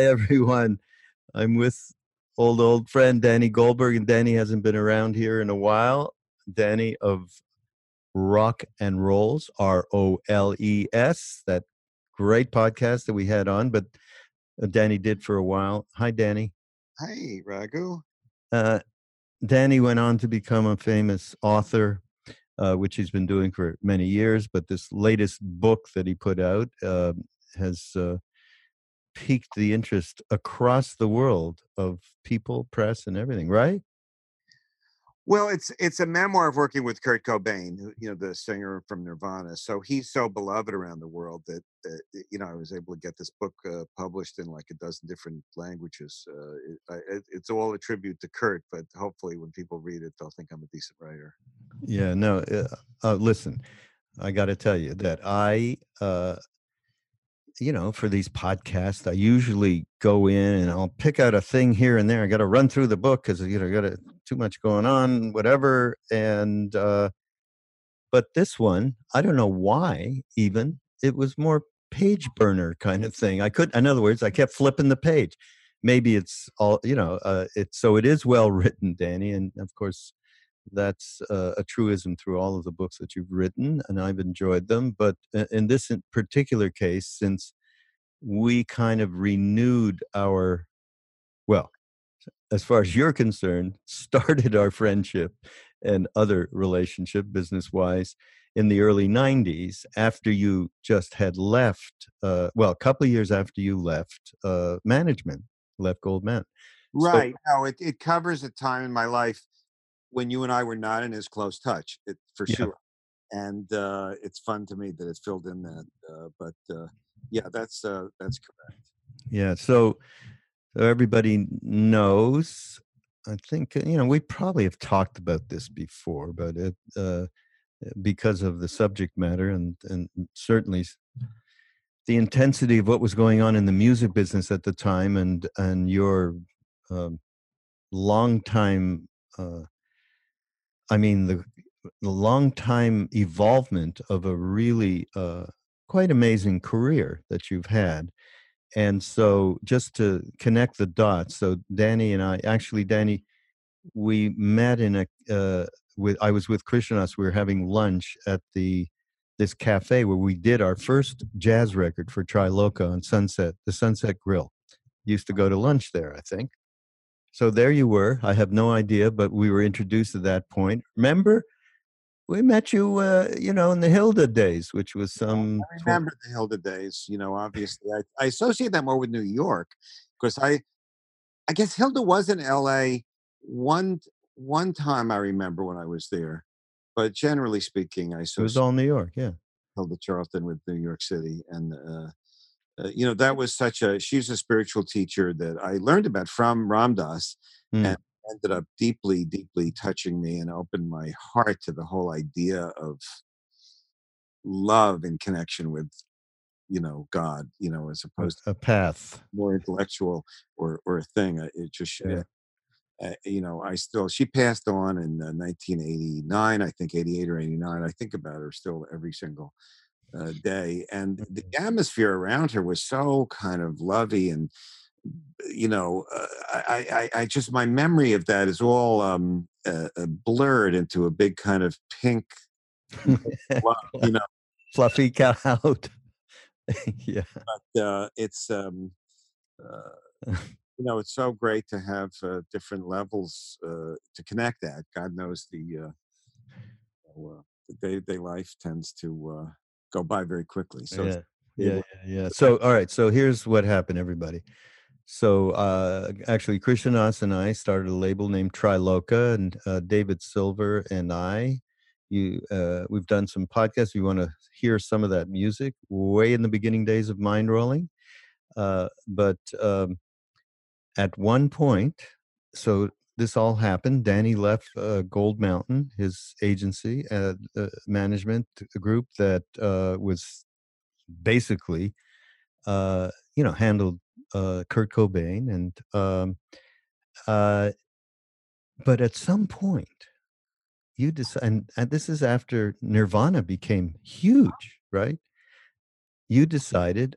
Hi, everyone. I'm with old, old friend Danny Goldberg, and Danny hasn't been around here in a while. Danny of Rock and Roles, R O L E S, that great podcast that we had on, but uh, Danny did for a while. Hi, Danny. Hi, Raghu. Uh, Danny went on to become a famous author, uh, which he's been doing for many years. But this latest book that he put out uh, has uh, piqued the interest across the world of people, press, and everything, right? Well, it's it's a memoir of working with Kurt Cobain, who, you know, the singer from Nirvana. So he's so beloved around the world that, that you know I was able to get this book uh, published in like a dozen different languages. Uh, it, it's all a tribute to Kurt, but hopefully, when people read it, they'll think I'm a decent writer. Yeah, no. Uh, uh listen, I got to tell you that I uh, you know, for these podcasts, I usually go in and I'll pick out a thing here and there. I got to run through the book because you know, got too much going on, whatever. And uh, but this one, I don't know why. Even it was more page burner kind of thing. I could, in other words, I kept flipping the page. Maybe it's all you know. Uh, it's so it is well written, Danny, and of course that's uh, a truism through all of the books that you've written, and I've enjoyed them. But in this particular case, since we kind of renewed our, well, as far as you're concerned, started our friendship and other relationship business wise in the early 90s after you just had left uh, well a couple of years after you left uh, management left goldman right so, no it, it covers a time in my life when you and I were not in as close touch, it, for yeah. sure. And uh, it's fun to me that it's filled in that. Uh, but uh, yeah, that's uh, that's correct. Yeah. So, so everybody knows. I think you know we probably have talked about this before, but it uh, because of the subject matter and and certainly the intensity of what was going on in the music business at the time, and and your um, long time uh, I mean, the, the long time evolvement of a really uh, quite amazing career that you've had. And so, just to connect the dots, so Danny and I, actually, Danny, we met in a, uh, with, I was with Krishna Das, we were having lunch at the, this cafe where we did our first jazz record for Triloka on Sunset, the Sunset Grill. Used to go to lunch there, I think. So there you were. I have no idea, but we were introduced at that point. Remember, we met you, uh, you know, in the Hilda days, which was some. I remember the Hilda days. You know, obviously, I, I associate that more with New York because I, I guess Hilda was in L.A. one one time. I remember when I was there, but generally speaking, I associate. It was all New York, yeah. Hilda Charlton with New York City, and uh, uh, you know that was such a she's a spiritual teacher that i learned about from Ram Dass mm. and ended up deeply deeply touching me and opened my heart to the whole idea of love in connection with you know god you know as opposed a path more intellectual or or a thing it just yeah. uh, you know i still she passed on in uh, 1989 i think 88 or 89 i think about her still every single uh, day, and the mm-hmm. atmosphere around her was so kind of lovey and you know uh, I, I, I just my memory of that is all um, uh, uh, blurred into a big kind of pink you know, fluffy out. yeah, but uh, it's um, uh, you know it's so great to have uh, different levels uh, to connect at. God knows the uh, uh, the day to day life tends to uh, go by very quickly. So yeah. Yeah, yeah, yeah. So, all right. So here's what happened, everybody. So, uh, actually, Krishna Das and I started a label named Triloka, and uh, David Silver and I. You, uh, we've done some podcasts. You want to hear some of that music way in the beginning days of Mindrolling, uh, but um, at one point, so this all happened. Danny left uh, Gold Mountain, his agency, uh, management group that uh, was basically, uh, you know, handled uh, Kurt Cobain, and um, uh, but at some point, you decide, and, and this is after Nirvana became huge, right? You decided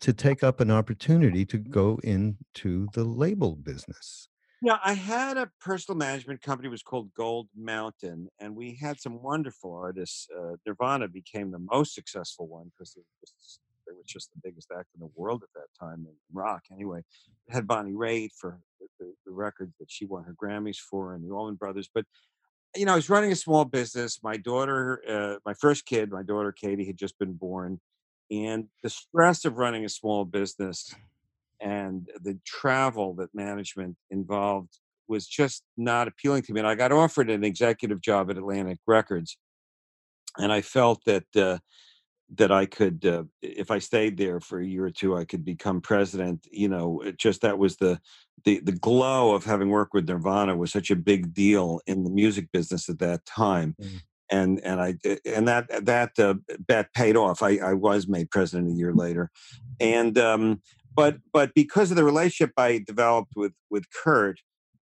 to take up an opportunity to go into the label business. Yeah, I had a personal management company. It was called Gold Mountain, and we had some wonderful artists. Uh, Nirvana became the most successful one because they, they were just the biggest act in the world at that time in rock. Anyway, it had Bonnie Raitt for the, the, the record that she won her Grammys for, and the Allman Brothers. But you know, I was running a small business. My daughter, uh, my first kid, my daughter Katie, had just been born, and the stress of running a small business and the travel that management involved was just not appealing to me. And I got offered an executive job at Atlantic Records, and I felt that uh, that I could, uh, if I stayed there for a year or two, I could become president. You know, just that was the the the glow of having worked with Nirvana was such a big deal in the music business at that time. Mm. And and I and that that uh, bet paid off. I, I was made president a year later, and um, but but because of the relationship I developed with with Kurt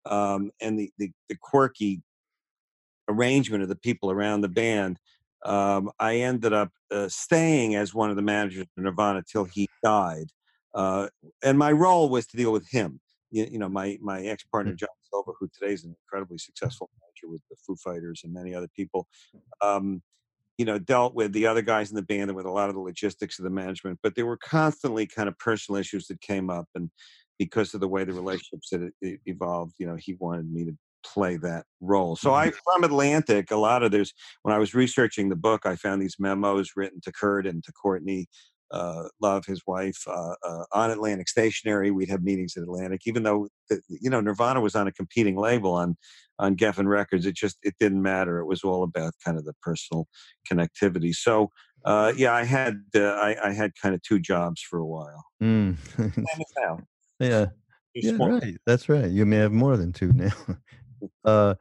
um, and the, the, the quirky arrangement of the people around the band, um, I ended up uh, staying as one of the managers of Nirvana till he died, uh, and my role was to deal with him. You, you know, my my ex partner mm. John Silva, who today is an incredibly successful manager with the Foo Fighters and many other people. Um, you know, dealt with the other guys in the band and with a lot of the logistics of the management, but there were constantly kind of personal issues that came up. And because of the way the relationships had evolved, you know, he wanted me to play that role. So I, mm-hmm. from Atlantic, a lot of there's, when I was researching the book, I found these memos written to Kurt and to Courtney uh, Love, his wife, uh, uh, on Atlantic Stationery. We'd have meetings at Atlantic, even though the, you know Nirvana was on a competing label on on Geffen Records. It just it didn't matter. It was all about kind of the personal connectivity. So uh, yeah, I had uh, I, I, had kind of two jobs for a while. Mm. yeah, yeah, right. That's right. You may have more than two now. uh,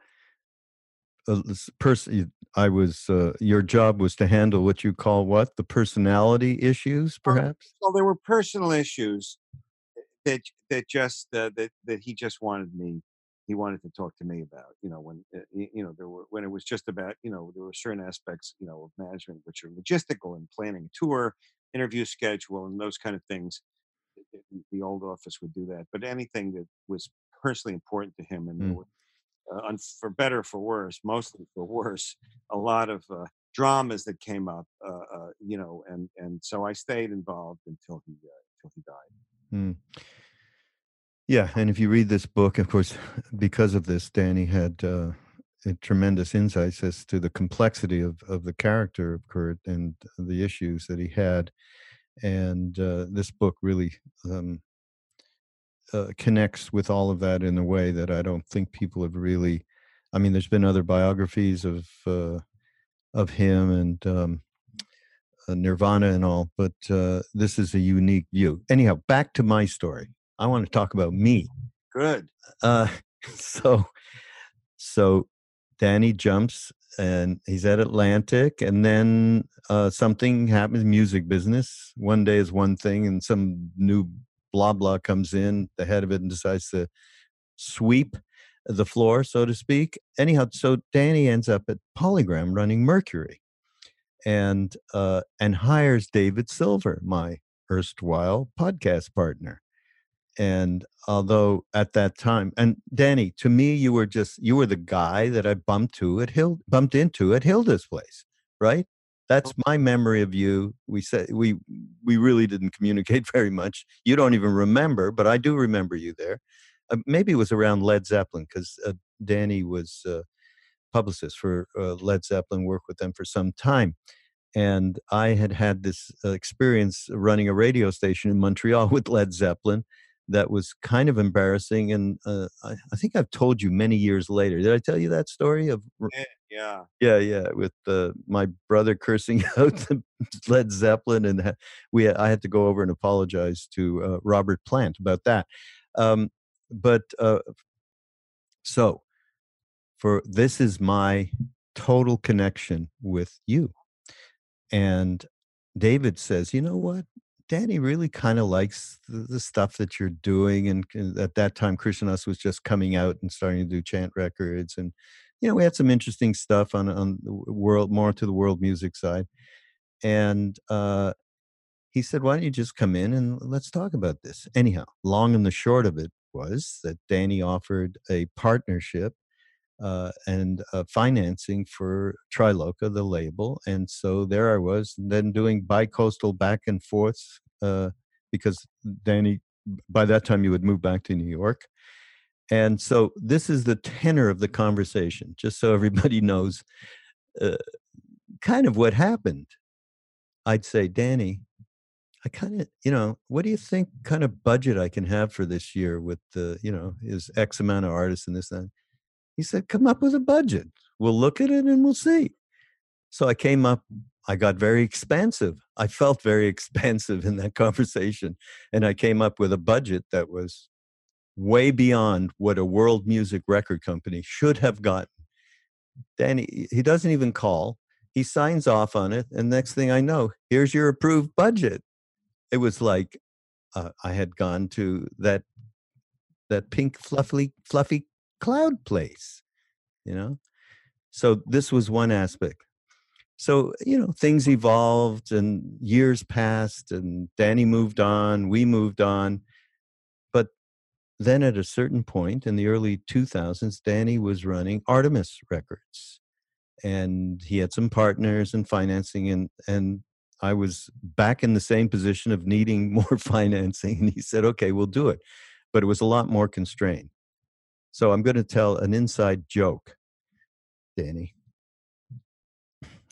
person i was uh, your job was to handle what you call what the personality issues perhaps well there were personal issues that that just uh, that that he just wanted me he wanted to talk to me about you know when uh, you know there were when it was just about you know there were certain aspects you know of management which are logistical and planning a tour interview schedule and those kind of things the old office would do that but anything that was personally important to him and mm. there were uh, for better or for worse, mostly for worse, a lot of uh, dramas that came up, uh, uh, you know, and and so I stayed involved until he uh, until he died. Mm. Yeah, and if you read this book, of course, because of this, Danny had uh, tremendous insights as to the complexity of of the character of Kurt and the issues that he had, and this book really um, uh, connects with all of that in a way that I don't think people have really. I mean, there's been other biographies of uh, of him and um, uh, Nirvana and all, but uh, this is a unique view. Anyhow, back to my story. I want to talk about me. Good. Uh, so, so Danny jumps and he's at Atlantic, and then uh, something happens. Music business. One day is one thing, and some new blah blah comes in the head of it and decides to sweep the floor so to speak anyhow so danny ends up at polygram running mercury and uh and hires david silver my erstwhile podcast partner and although at that time and danny to me you were just you were the guy that i bumped to at hill bumped into at hilda's place right? That's my memory of you. We said we we really didn't communicate very much. You don't even remember, but I do remember you there. Uh, maybe it was around Led Zeppelin because uh, Danny was uh, publicist for uh, Led Zeppelin, worked with them for some time, and I had had this uh, experience running a radio station in Montreal with Led Zeppelin that was kind of embarrassing. And uh, I, I, think I've told you many years later. Did I tell you that story of? Yeah, yeah, yeah. Yeah. With uh, my brother cursing out the Led Zeppelin, and we I had to go over and apologize to uh, Robert Plant about that. Um, but uh, so for this is my total connection with you. And David says, you know what? Danny really kind of likes the, the, stuff that you're doing. And at that time, Us was just coming out and starting to do chant records. And, you know, we had some interesting stuff on, on the world, more to the world music side. And uh, he said, why don't you just come in and let's talk about this? Anyhow, long and the short of it was that Danny offered a partnership uh, and uh, financing for Triloka, the label. And so there I was, then doing bi-coastal back and forth uh, because Danny, by that time, you would move back to New York. And so this is the tenor of the conversation, just so everybody knows uh, kind of what happened. I'd say, Danny, I kind of, you know, what do you think kind of budget I can have for this year with the, you know, is X amount of artists and this and that? He said, come up with a budget. We'll look at it and we'll see. So I came up, I got very expansive. I felt very expansive in that conversation. And I came up with a budget that was way beyond what a world music record company should have gotten. Danny, he doesn't even call. He signs off on it. And next thing I know, here's your approved budget. It was like uh, I had gone to that that pink fluffy fluffy cloud place, you know? So this was one aspect. So, you know, things evolved and years passed and Danny moved on, we moved on. Then at a certain point in the early 2000s, Danny was running Artemis Records and he had some partners and financing and and I was back in the same position of needing more financing and he said, "Okay, we'll do it." But it was a lot more constrained. So I'm going to tell an inside joke, Danny.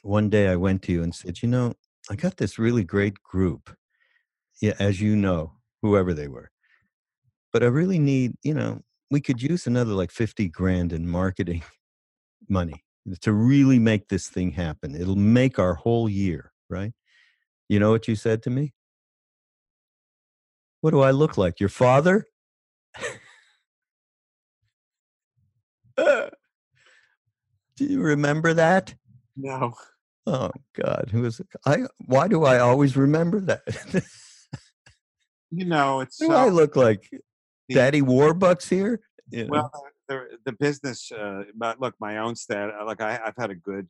One day I went to you and said, You know, I got this really great group. Yeah, as you know, whoever they were. But I really need, you know, we could use another like 50 grand in marketing money to really make this thing happen. It'll make our whole year, right? You know what you said to me? What do I look like? Your father? Do you remember that? No. Oh God, who is it? I? Why do I always remember that? you know, it's. Do so, I look like Daddy Warbucks here? Know? Well, the, the business. Uh, but look, my own stat. Uh, like I, I've had a good,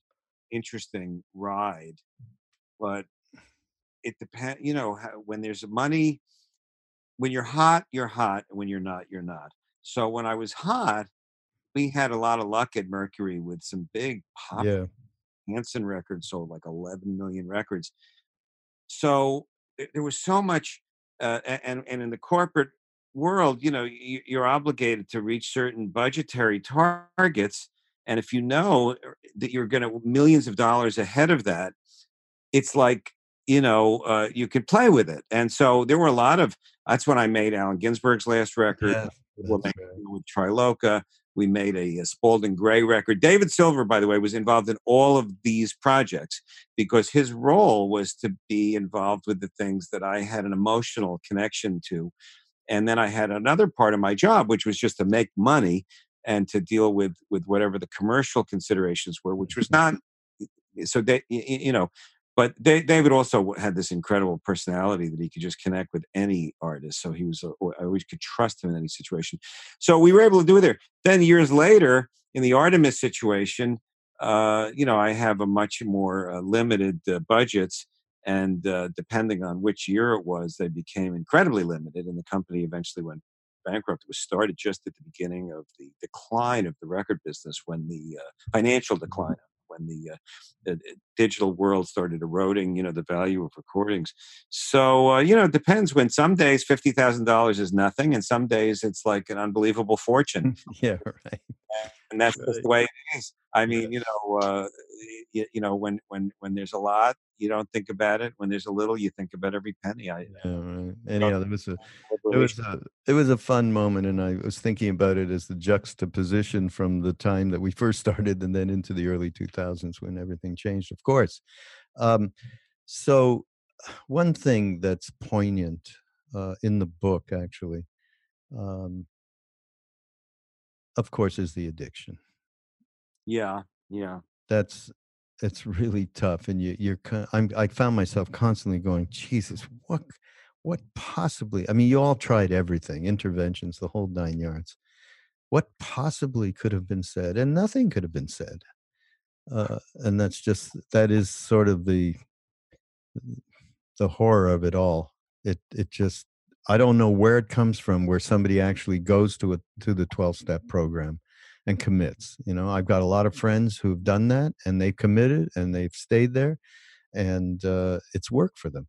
interesting ride, but it depends. You know, when there's money, when you're hot, you're hot, when you're not, you're not. So when I was hot, we had a lot of luck at Mercury with some big pop. Yeah. Hanson records sold like 11 million records. So there was so much, uh, and and in the corporate world, you know, you, are obligated to reach certain budgetary targets, and if you know uh, that you're going to millions of dollars ahead of that, it's like you know uh, you could play with it. And so there were a lot of. That's when I made Allen Ginsberg's last record. Yeah, right. with Triloka. We made a, a Spalding Gray record. David Silver, by the way, was involved in all of these projects because his role was to be involved with the things that I had an emotional connection to. And then I had another part of my job, which was just to make money and to deal with with whatever the commercial considerations were, which was not so they you know but David also had this incredible personality that he could just connect with any artist. So he was, I always could trust him in any situation. So we were able to do it there. Then years later, in the Artemis situation, uh, you know, I have a much more uh, limited uh, budgets, and uh, depending on which year it was, they became incredibly limited, and the company eventually went bankrupt. It was started just at the beginning of the decline of the record business when the uh, financial decline when the, uh, the digital world started eroding, you know, the value of recordings. So uh, you know, it depends. When some days fifty thousand dollars is nothing, and some days it's like an unbelievable fortune. yeah, right. And that's just the way it is. I mean, you know, uh, you, you, know, when when when there's a lot, you don't think about it. When there's a little, you think about every penny. I yeah, right. anyhow, it was a it was a it was a fun moment, and I was thinking about it as the juxtaposition from the time that we first started, and then into the early 2000s when everything changed. Of course, um, so one thing that's poignant uh, in the book, actually. Um, of course, is the addiction. Yeah, yeah. That's it's really tough, and you, you're. I'm. I found myself constantly going, Jesus, what, what possibly? I mean, you all tried everything, interventions, the whole nine yards. What possibly could have been said, and nothing could have been said. Uh, and that's just that is sort of the the horror of it all. It it just I don't know where it comes from, where somebody actually goes to a to the twelve step program and commits. You know, I've got a lot of friends who've done that and they've committed and they've stayed there, and uh, it's worked for them.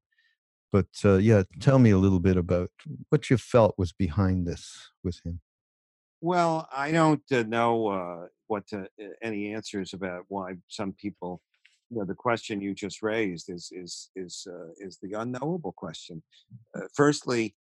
But uh, yeah, tell me a little bit about what you felt was behind this with him. Well, I don't uh, know uh, what to, any answers about why some people. You know, the question you just raised is is is uh, is the unknowable question. Uh, firstly,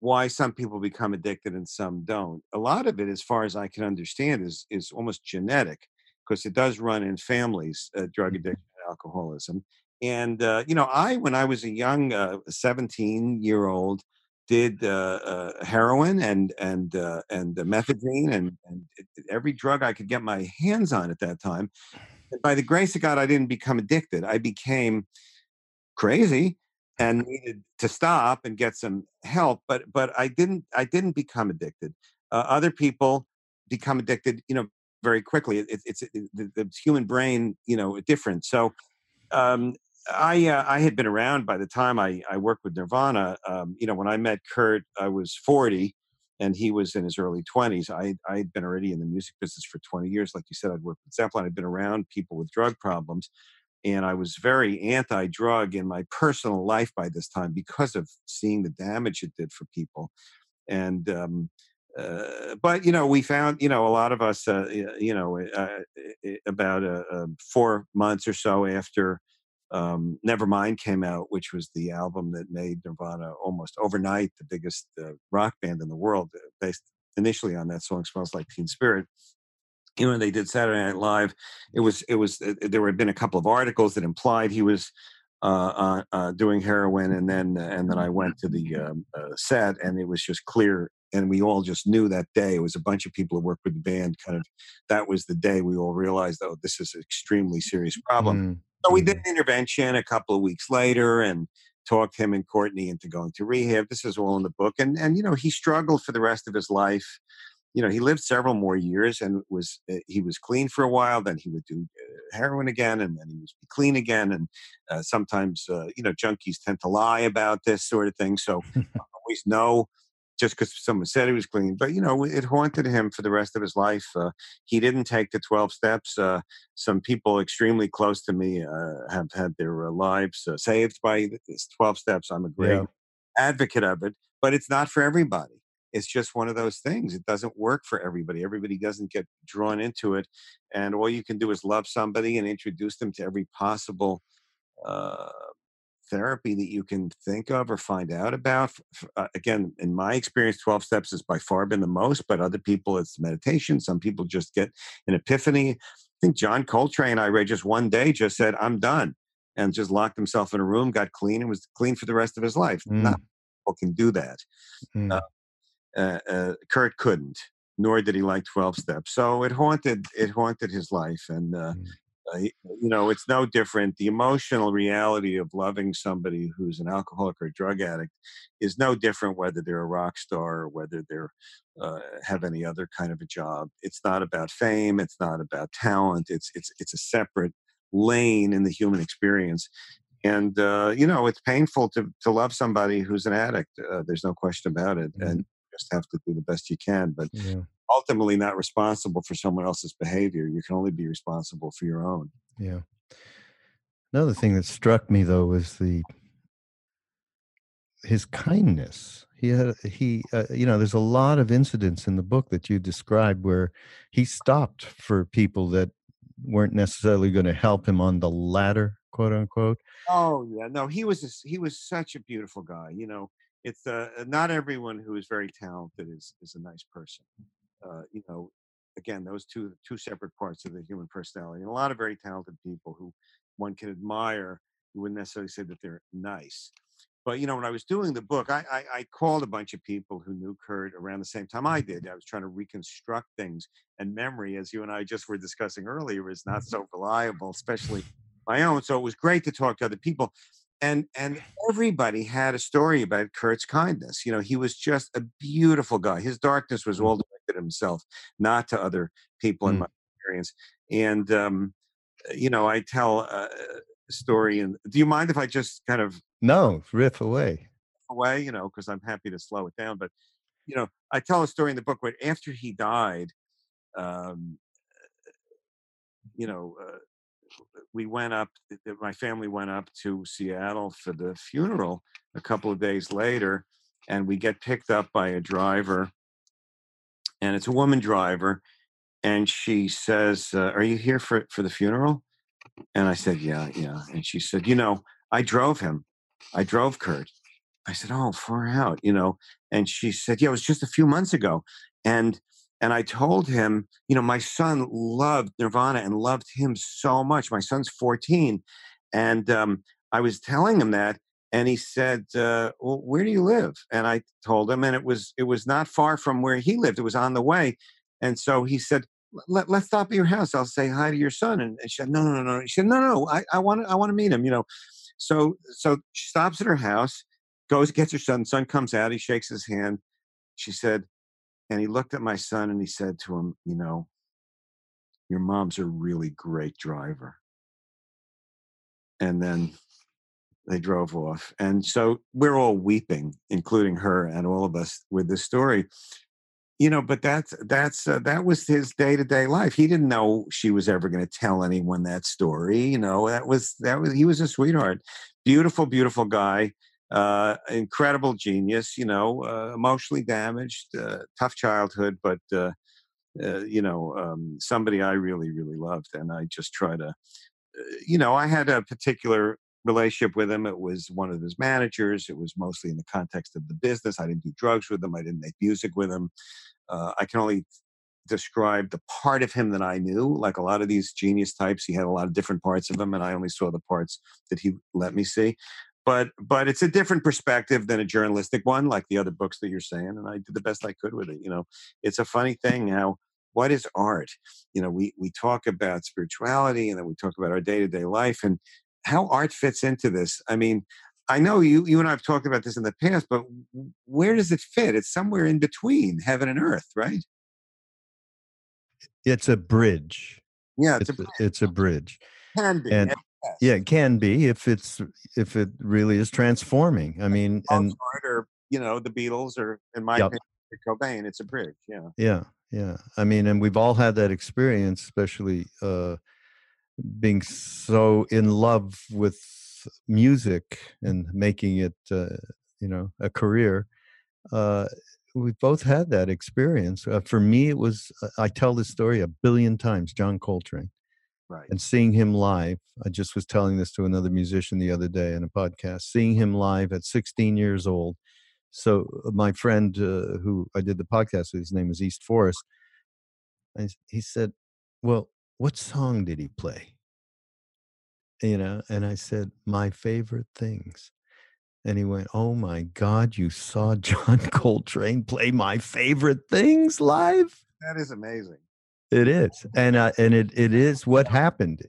why some people become addicted and some don't. A lot of it, as far as I can understand, is is almost genetic because it does run in families, uh, drug mm-hmm. addiction, alcoholism. And uh, you know, I when I was a young uh, 17 year old did uh, uh, heroin and and uh, and methadone and, and every drug I could get my hands on at that time. And by the grace of God, I didn't become addicted. I became crazy and needed to stop and get some help but but i didn't i didn't become addicted uh, other people become addicted you know very quickly it, it's it, the, the, human brain you know different so um, I uh, I had been around by the time I, I worked with Nirvana. Um, you know, when I met Kurt, I was 40 and he was in his early 20s. I I'd been already in the music business for 20 years. Like you said, I'd worked with Zeppelin. I'd been around people with drug problems and I was very anti drug in my personal life by this time because of seeing the damage it did for people. And, um, uh, but you know, we found you know a lot of us, uh, you know, uh, about uh, um, four months or so after um, Nevermind came out, which was the album that made Nirvana almost overnight the biggest uh, rock band in the world, uh, based initially on that song "Smells Like Teen Spirit." You know, they did Saturday Night Live. It was it was uh, there had been a couple of articles that implied he was uh, uh, uh, doing heroin, and then and then I went to the um, uh, set, and it was just clear, and we all just knew that day. It was a bunch of people who worked with the band. Kind of that was the day we all realized, oh, this is an extremely serious problem. Mm-hmm. So we did mm-hmm. an intervention a couple of weeks later, and talked him and Courtney into going to rehab. This is all in the book, and and you know he struggled for the rest of his life you know, he lived several more years and was uh, he was clean for a while. Then he would do uh, heroin again, and then he was clean again. And uh, sometimes, uh, you know, junkies tend to lie about this sort of thing. So always know just because someone said he was clean. But you know, it haunted him for the rest of his life. Uh, he didn't take the twelve steps. Uh, some people extremely close to me have had their lives saved by this twelve steps. I'm a great yeah. advocate of it, but it's not for everybody it's just one of those things. It doesn't work for everybody. Everybody doesn't get drawn into it. And all you can do is love somebody and introduce them to every possible uh, therapy that you can think of or find out about. Uh, again, in my experience, 12 steps has by far been the most, but other people it's meditation. Some people just get an epiphany. I think John Coltrane, I read just one day, just said, I'm done. And just locked himself in a room, got clean, and was clean for the rest of his life. Mm. Not people can do that. Mm. Uh, uh, uh, Kurt couldn't, nor did he like 12 steps. So it haunted it haunted his life, and uh, mm. uh, you know it's no different. The emotional reality of loving somebody who's an alcoholic or drug addict is no different whether they're a rock star or whether they're uh, have any other kind of a job. It's not about fame. It's not about talent. It's it's it's a separate lane in the human experience and uh, you know it's painful to to love somebody who's an addict uh, there's no question about it mm-hmm. and just have to do the best you can. But yeah. ultimately not responsible for someone else's behavior. You can only be responsible for your own. Yeah. Another thing that struck me though was the his kindness. He had he uh, you know there's a lot of incidents in the book that you described where he stopped for people that weren't necessarily going to help him on the ladder, quote unquote. Oh yeah, no, he was a, he was such a beautiful guy. You know, it's uh, not everyone who is very talented is is a nice person. Uh, you know, again, those two two separate parts of the human personality. And a lot of very talented people who one can admire, you wouldn't necessarily say that they're nice. But you know, when I was doing the book, I, I, I called a bunch of people who knew Kurt around the same time I did. I was trying to reconstruct things, and memory, as you and I just were discussing earlier, is not so reliable, especially my own. So it was great to talk to other people and and everybody had a story about Kurt's kindness. You know, he was just a beautiful guy. His darkness was all directed at himself, not to other people. In mm. my experience, and um, you know, I tell a story. And do you mind if I just kind of no riff away? Away, you know, because I'm happy to slow it down. But you know, I tell a story in the book where after he died, um, you know. Uh, we went up my family went up to seattle for the funeral a couple of days later and we get picked up by a driver and it's a woman driver and she says uh, are you here for, for the funeral? And i said yeah yeah. And she said you know i drove him. I drove kurt. I said oh far out you know and she said yeah it was just a few months ago. And and I told him, you know, my son loved Nirvana and loved him so much. My son's 14. And um, I was telling him that. And he said, uh, well, where do you live? And I told him, and it was it was not far from where he lived. It was on the way. And so he said, Let, let's stop at your house. I'll say hi to your son. And, she said, no, no, no, no. She said, no, no, I, I want I want to meet him, you know. So so she stops at her house, goes, gets her son. Son comes out. He shakes his hand. She said, and he looked at my son and he said to him, You know, your mom's a really great driver. And then they drove off. And so we're all weeping, including her and all of us with this story. You know, but that's that's uh, that was his day to day life. He didn't know she was ever going to tell anyone that story. You know, that was that was he was a sweetheart, beautiful, beautiful guy uh, incredible genius, you know, uh, emotionally damaged, uh, tough childhood, but uh, uh, you know, um, somebody I really, really loved, and I just try to, uh, you know, I had a particular relationship with him. It was one of his managers. It was mostly in the context of the business. I didn't do drugs with him. I didn't make music with him. I can only describe the part of him that I knew. Like a lot of these genius types, he had a lot of different parts of him, and I only saw the parts that he let me see but but it's a different perspective than a journalistic one like the other books that you're saying and i did the best i could with it you know? It's a funny thing how what is art? You know we we talk about spirituality and then we talk about our day-to-day life and how art fits into this i mean i know you you and i've talked about this in the past but where does it fit? It's somewhere in between heaven and earth right? It's a bridge. Yeah it's, it's a, bridge. it's a bridge. Can be and Yes. Yeah, it can be if it's if it really is transforming. I mean, and or you know the Beatles or in my yep. opinion Cobain, it's a bridge. Yeah. Yeah, yeah. I mean, and we've all had that experience, especially uh, being so in love with music and making it, uh, you know, a career. Uh, we've both had that experience. Uh, for me, it was uh, I tell this story a billion times. John Coltrane. Right. And seeing him live, I just was telling this to another musician the other day in a podcast, seeing him live at 16 years old. So, uh, my friend uh, who I did the podcast with, his name is East Forest, he said, Well, what song did he play? You know, and I said, My favorite things. And he went, Oh my God, you saw John Coltrane play my favorite things live? That is amazing. It is, and uh, and it it is what happened.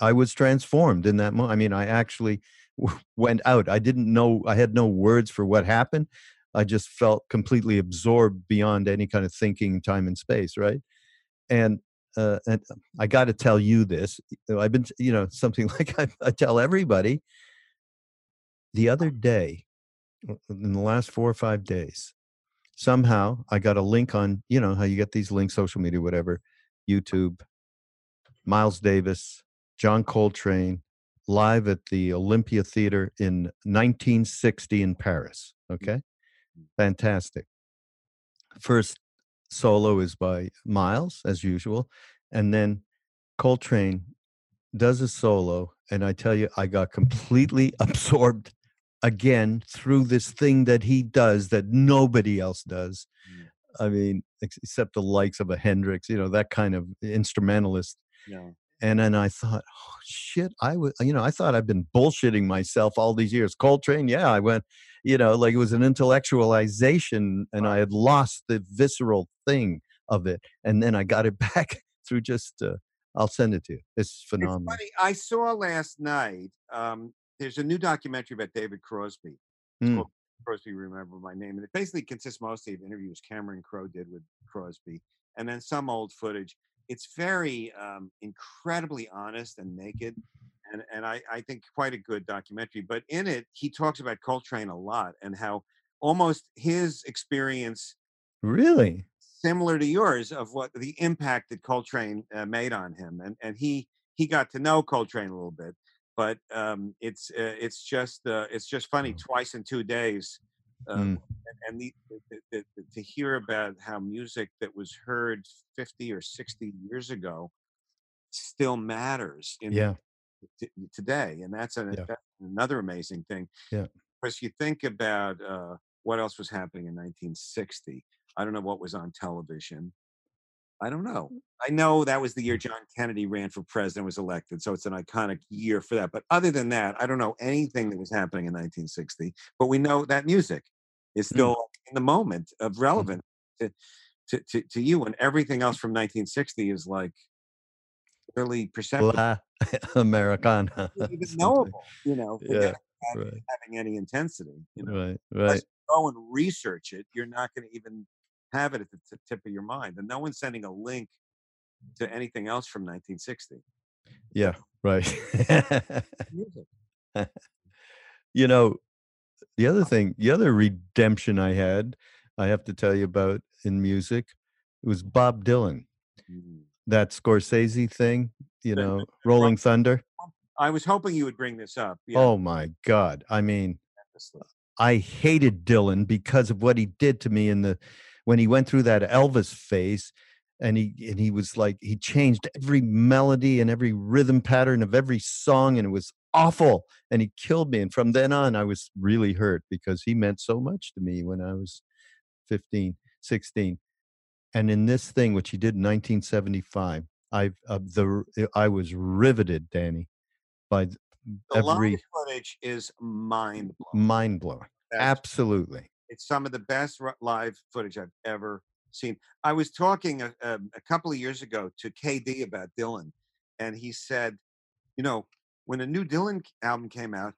I was transformed in that moment. I mean, I actually went out. I didn't know. I had no words for what happened. I just felt completely absorbed beyond any kind of thinking, time and space. Right, and uh, and I got to tell you this. I've been, you know, something like I, I tell everybody. The other day, in the last four or five days, somehow I got a link on, you know, how you get these links, social media, whatever, YouTube, Miles Davis, John Coltrane, live at the Olympia Theater in 1960 in Paris. Mm. Okay. Fantastic. First solo is by Miles, as usual. And then Coltrane does a solo. And I tell you, I got completely absorbed again through this thing that he does that nobody else does. Mm. I mean, except the likes of a Hendrix, you know, that kind of instrumentalist. Yeah. And then I thought, oh shit, I was, you know, I thought I've been bullshitting myself all these years. Coltrane, yeah, I went, you know, like it was an intellectualization and I had lost the visceral thing of it. And then I got it back through just, uh, I'll send it to you. It's phenomenal. It's funny. I saw last night, um, there's a new documentary about David Crosby. Mm. Crosby, Remember My Name. And it basically consists mostly of interviews Cameron Crowe did with Crosby and then some old footage it's very um, incredibly honest and naked and, and I, I think quite a good documentary but in it he talks about coltrane a lot and how almost his experience really similar to yours of what the impact that coltrane uh, made on him and, and he he got to know coltrane a little bit but um, it's uh, it's just uh, it's just funny mm. twice in two days um, mm. and, the, the, the, to hear about how music that was heard 50 or 60 years ago still matters in yeah. t- today and that's, a, yeah. that's, another amazing thing yeah because you think about uh, what else was happening in 1960 i don't know what was on television I don't know. Mm. I know that was the year John Kennedy ran for president, was elected, so it's an iconic year for that. But other than that, I don't know anything that was happening in 1960. But we know that music is mm. still mm. in the moment of mm. relevance mm. to, to, to, to, you, and everything else from 1960 is like really perceptible. La Americana. Even knowable, you know, yeah, having, right. having any intensity. You know? Right, right. go and research it, you're not going to even have it at the t- tip of your mind, and no one's sending a link to anything else from 1960. Yeah, right. you know, the other thing, the other redemption I had, I have to tell you about in music, it was Bob Dylan. Mm-hmm. That Scorsese thing, you know, Rolling Thunder. I was hoping you would bring this up. Yeah. Oh my God. I mean, I hated Dylan because of what he did to me in the when he went through that Elvis phase and he and he was like he changed every melody and every rhythm pattern of every song and it was awful and he killed me and from then on I was really hurt because he meant so much to me when I was 15 16 and in this thing which he did in 1975 I uh, the I was riveted Danny by the every footage is mind blowing mind blowing absolutely it's some of the best live footage I've ever seen. I was talking a, a, a, couple of years ago to KD about Dylan, and he said, you know, when a new Dylan album came out,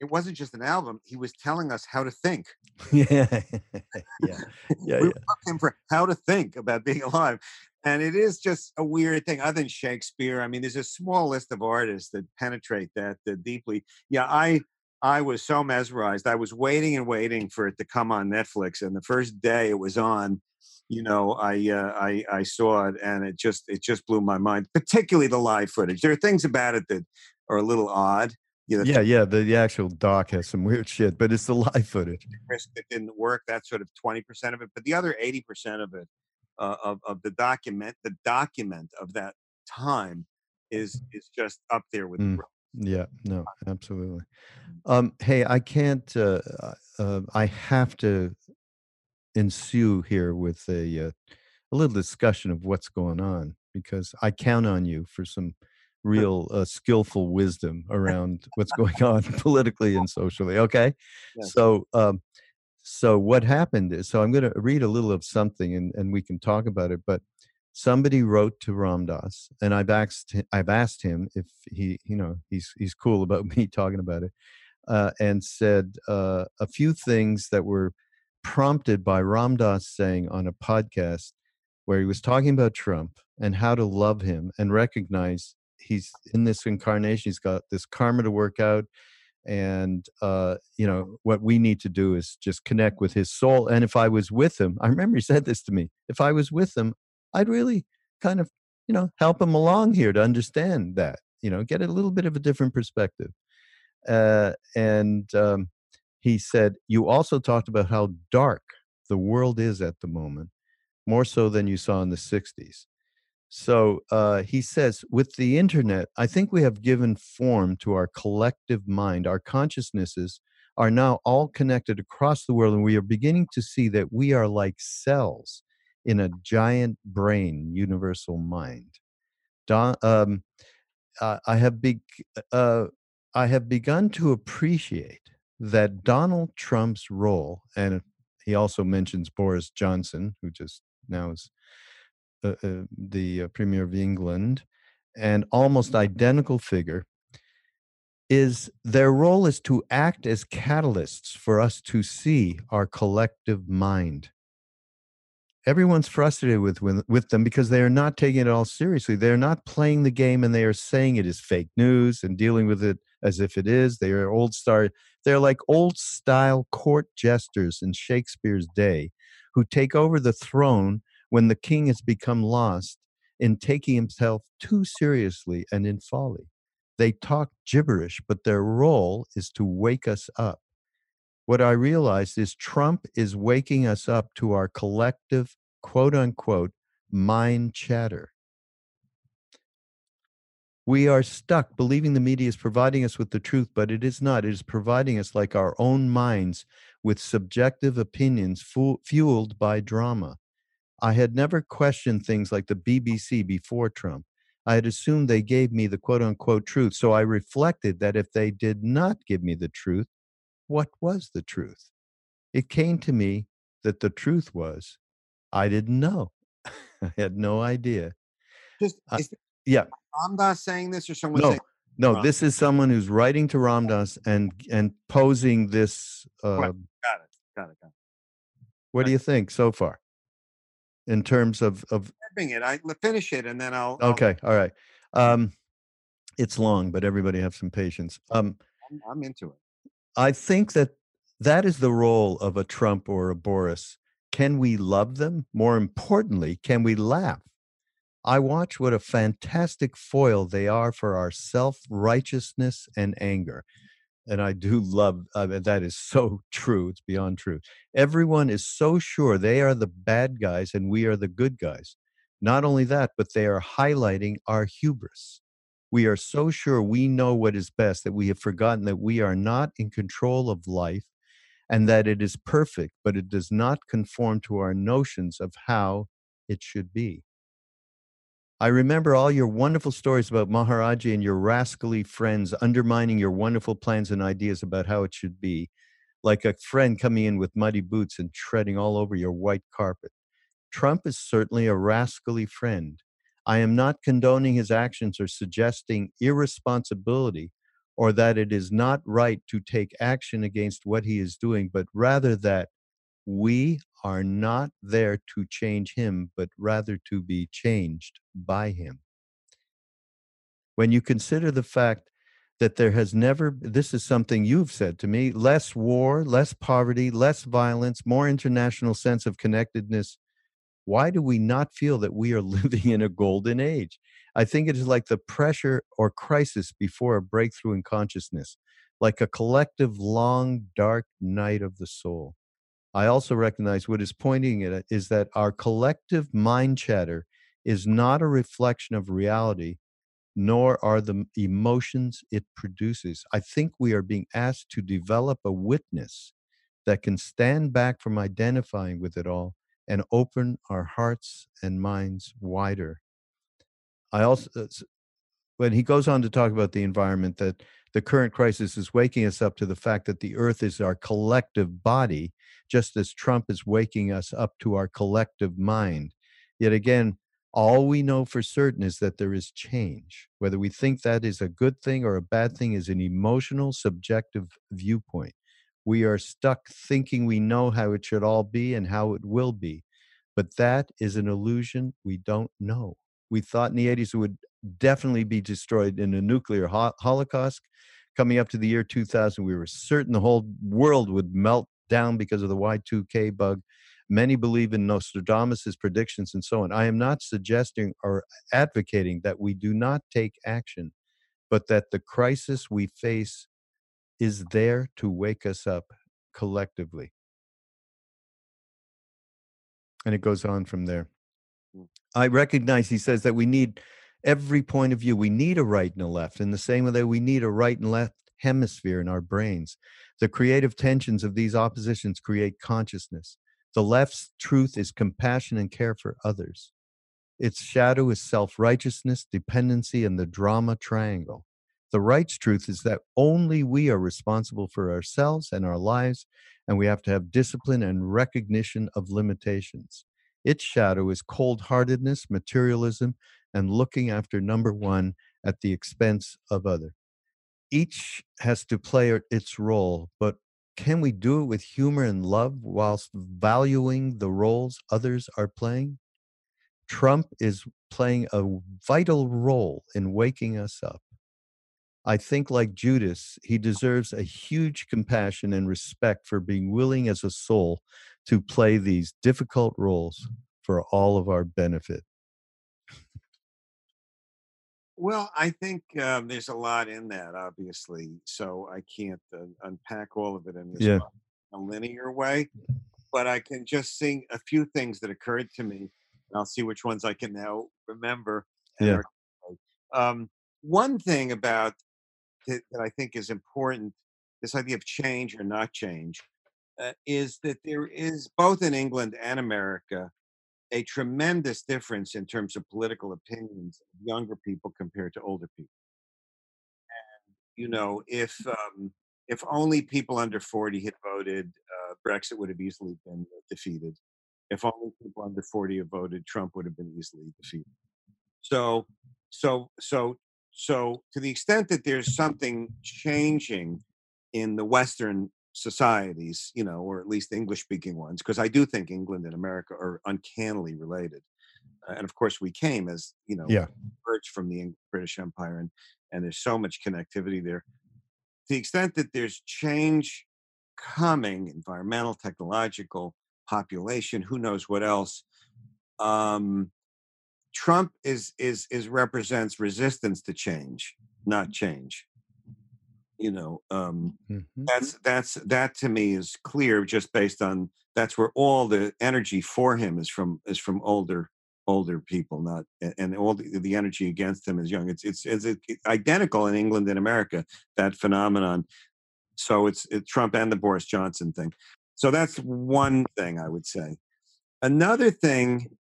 it wasn't just an album. He was telling us how to think. yeah, yeah, yeah. we yeah. him for how to think about being alive, and it is just a weird thing. Other than Shakespeare, I mean, there's a small list of artists that penetrate that uh, deeply. Yeah, I I was so mesmerized. I was waiting and waiting for it to come on Netflix, and the first day it was on, you know, I uh, I, I saw it, and it just it just blew my mind. Particularly the live footage. There are things about it that are a little odd. You know, yeah, yeah. The, the actual doc has some weird shit, but it's the live footage. Risk that didn't work. That's sort of twenty percent of it, but the other eighty percent of it, uh, of of the document, the document of that time, is is just up there with. Mm. Yeah, no, absolutely. Um, hey, I can't. Uh, uh, uh, I have to ensue here with a uh, a little discussion of what's going on because I count on you for some real uh, skillful wisdom around what's going on politically and socially. Okay, yes. so um, so what happened is so I'm going to read a little of something and and we can talk about it, but somebody wrote to Ram Dass, and I've asked I've asked him if he you know he's he's cool about me talking about it, uh, and said uh, a few things that were prompted by Ram Dass saying on a podcast where he was talking about Trump and how to love him and recognize he's in this incarnation. He's got this karma to work out. and uh, you know what we need to do is just connect with his soul and if i was with him i remember he said this to me if i was with him i'd really kind of you know help him along here to understand that you know get a little bit of a different perspective. Uh, and um, he said you also talked about how dark the world is at the moment more so than you saw in the 60s so uh, he says, with the internet, I think we have given form to our collective mind. Our consciousnesses are now all connected across the world, and we are beginning to see that we are like cells in a giant brain, universal mind. Don, um, uh, I have be, uh, I have begun to appreciate that Donald Trump's role, and he also mentions Boris Johnson, who just now is uh, uh, the uh, Premier of England, and almost identical figure, is their role is to act as catalysts for us to see our collective mind. Everyone's frustrated with, with, with them because they are not taking it all seriously. They're not playing the game and they are saying it is fake news and dealing with it as if it is. They are old star. They're like old style court jesters in Shakespeare's day who take over the throne when the king has become lost in taking himself too seriously and in folly. They talk gibberish, but their role is to wake us up. What I realized is Trump is waking us up to our collective, quote unquote, mind chatter. We are stuck believing the media is providing us with the truth, but it is not. It is providing us, like our own minds, with subjective opinions fu- fueled by drama. I had never questioned things like the BBC before Trump. I had assumed they gave me the quote unquote truth. So I reflected that if they did not give me the truth, what was the truth? It came to me that the truth was I didn't know. I had no idea. Just uh, is yeah. Ram Dass saying this or someone no, saying no. This is someone who's writing to Ram Dass and and posing this. Uh, got it, got it, got it. what do you think so far? In terms of of it. I finish it and then I'll. I'll- okay, all right. Um, it's long, but everybody have some patience. Um, I'm, I'm into it. I think that that is the role of a Trump or a Boris. Can we love them? More importantly, can we laugh? I watch what a fantastic foil they are for our self righteousness and anger. And I do love uh, I mean, that is so true. It's beyond true. Everyone is so sure they are the bad guys and we are the good guys. Not only that, but they are highlighting our hubris. We are so sure we know what is best that we have forgotten that we are not in control of life and that it is perfect, but it does not conform to our notions of how it should be. I remember all your wonderful stories about Maharaji and your rascally friends undermining your wonderful plans and ideas about how it should be, like a friend coming in with muddy boots and treading all over your white carpet. Trump is certainly a rascally friend. I am not condoning his actions or suggesting irresponsibility or that it is not right to take action against what he is doing, but rather that we are not there to change him, but rather to be changed by him. When you consider the fact that there has never, this is something you've said to me less war, less poverty, less violence, more international sense of connectedness. Why do we not feel that we are living in a golden age? I think it is like the pressure or crisis before a breakthrough in consciousness, like a collective long, dark night of the soul. I also recognize what is pointing at it is that our collective mind chatter is not a reflection of reality, nor are the emotions it produces. I think we are being asked to develop a witness that can stand back from identifying with it all and open our hearts and minds wider. I also, uh, when he goes on to talk about the environment, that the current crisis is waking us up to the fact that the earth is our collective body, just as Trump is waking us up to our collective mind. Yet again, all we know for certain is that there is change. Whether we think that is a good thing or a bad thing is an emotional, subjective viewpoint. We are stuck thinking we know how it should all be and how it will be. But that is an illusion we don't know. We thought in the 80s it would definitely be destroyed in a nuclear ho- holocaust. coming up to the year 2000, we were certain the whole world would melt down because of the Y2K bug. Many believe in Nostradamus' predictions and so on. I am not suggesting or advocating that we do not take action, but that the crisis we face is there to wake us up collectively. And it goes on from there. Mm. I recognize, he says, that we need every point of view. We need a right and a left, in the same way that we need a right and left hemisphere in our brains. The creative tensions of these oppositions create consciousness. The left's truth is compassion and care for others. Its shadow is self righteousness, dependency, and the drama triangle. The right's truth is that only we are responsible for ourselves and our lives, and we have to have discipline and recognition of limitations. Its shadow is cold heartedness, materialism, and looking after number one at the expense of other. Each has to play its role, but can we do it with humor and love whilst valuing the roles others are playing? Trump is playing a vital role in waking us up. I think, like Judas, he deserves a huge compassion and respect for being willing as a soul to play these difficult roles for all of our benefit. Well, I think um, there's a lot in that, obviously. So I can't uh, unpack all of it in this Yeah. a linear way, but I can just sing a few things that occurred to me, and I'll see which ones I can now remember. Yeah. Um, one thing about that, that I think is important, this idea of change or not change, uh, is that there is both in England and America a tremendous difference in terms of political opinions of younger people compared to older people. And you know, if um, if only people under forty had voted, uh, Brexit would have easily been defeated. If only people under forty had voted, Trump would have been easily defeated. So, so, so, so, to the extent that there's something changing in the Western societies, you know, or at least English speaking ones, because I do think England and America are uncannily related. Uh, and of course, we came as, you know, Yeah. merged from the British Empire, and, and there's so much connectivity there. To the extent that there's change coming, environmental, technological, population, who knows what else. Um, Trump is is is represents resistance to change, not change. You know, um, Mhm. that's that's that to me is clear just based on that's where all the energy for him is from is from older older people not and all the, the energy against him is young. It's it's it's identical in england and america that phenomenon. So it's it, trump and the boris johnson thing. So that's one thing i would say. Another thing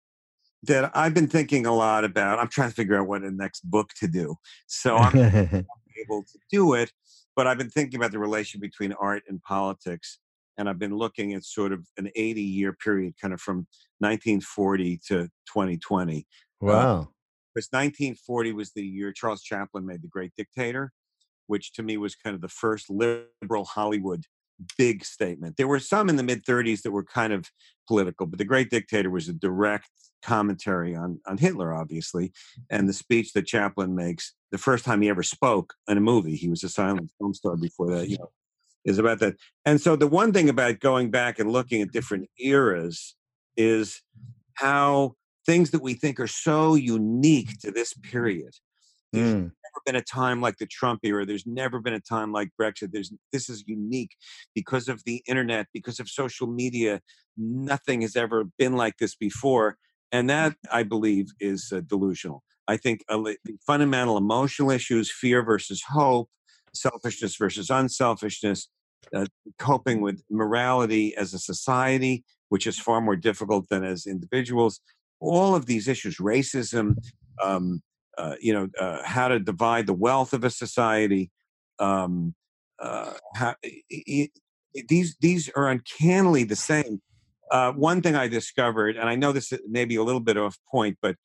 that i've been thinking a lot about i'm trying to figure out what the next book to do so i'm able to do it. But I've been thinking about the relation between art and politics. And I've been looking at sort of an 80 year period, kind of from 1940 to 2020. Uh, wow. Because 1940 was the year Charles Chaplin made The Great Dictator, which to me was kind of the first liberal Hollywood big statement. There were some in the mid 30s that were kind of political, but The Great Dictator was a direct commentary on, on Hitler, obviously. And the speech that Chaplin makes, the first time he ever spoke in a movie, he was a silent film star before that, you know, is about that. And so the one thing about going back and looking at different eras is how things that we think are so unique to this period. There's Mm. never been a time like the Trump era. There's never been a time like Brexit. There's this is unique because of the internet, because of social media. Nothing has ever been like this before, and that I believe is uh, delusional. I think uh, the fundamental emotional issues, fear versus hope, selfishness versus unselfishness, uh, coping with morality as a society, which is far more difficult than as individuals. All of these issues, racism, um, uh, you know, uh, how to divide the wealth of a society. Um, uh, how, i- i- i- these these are uncannily the same. Uh, one thing I discovered, and I know this may be a little bit off point, but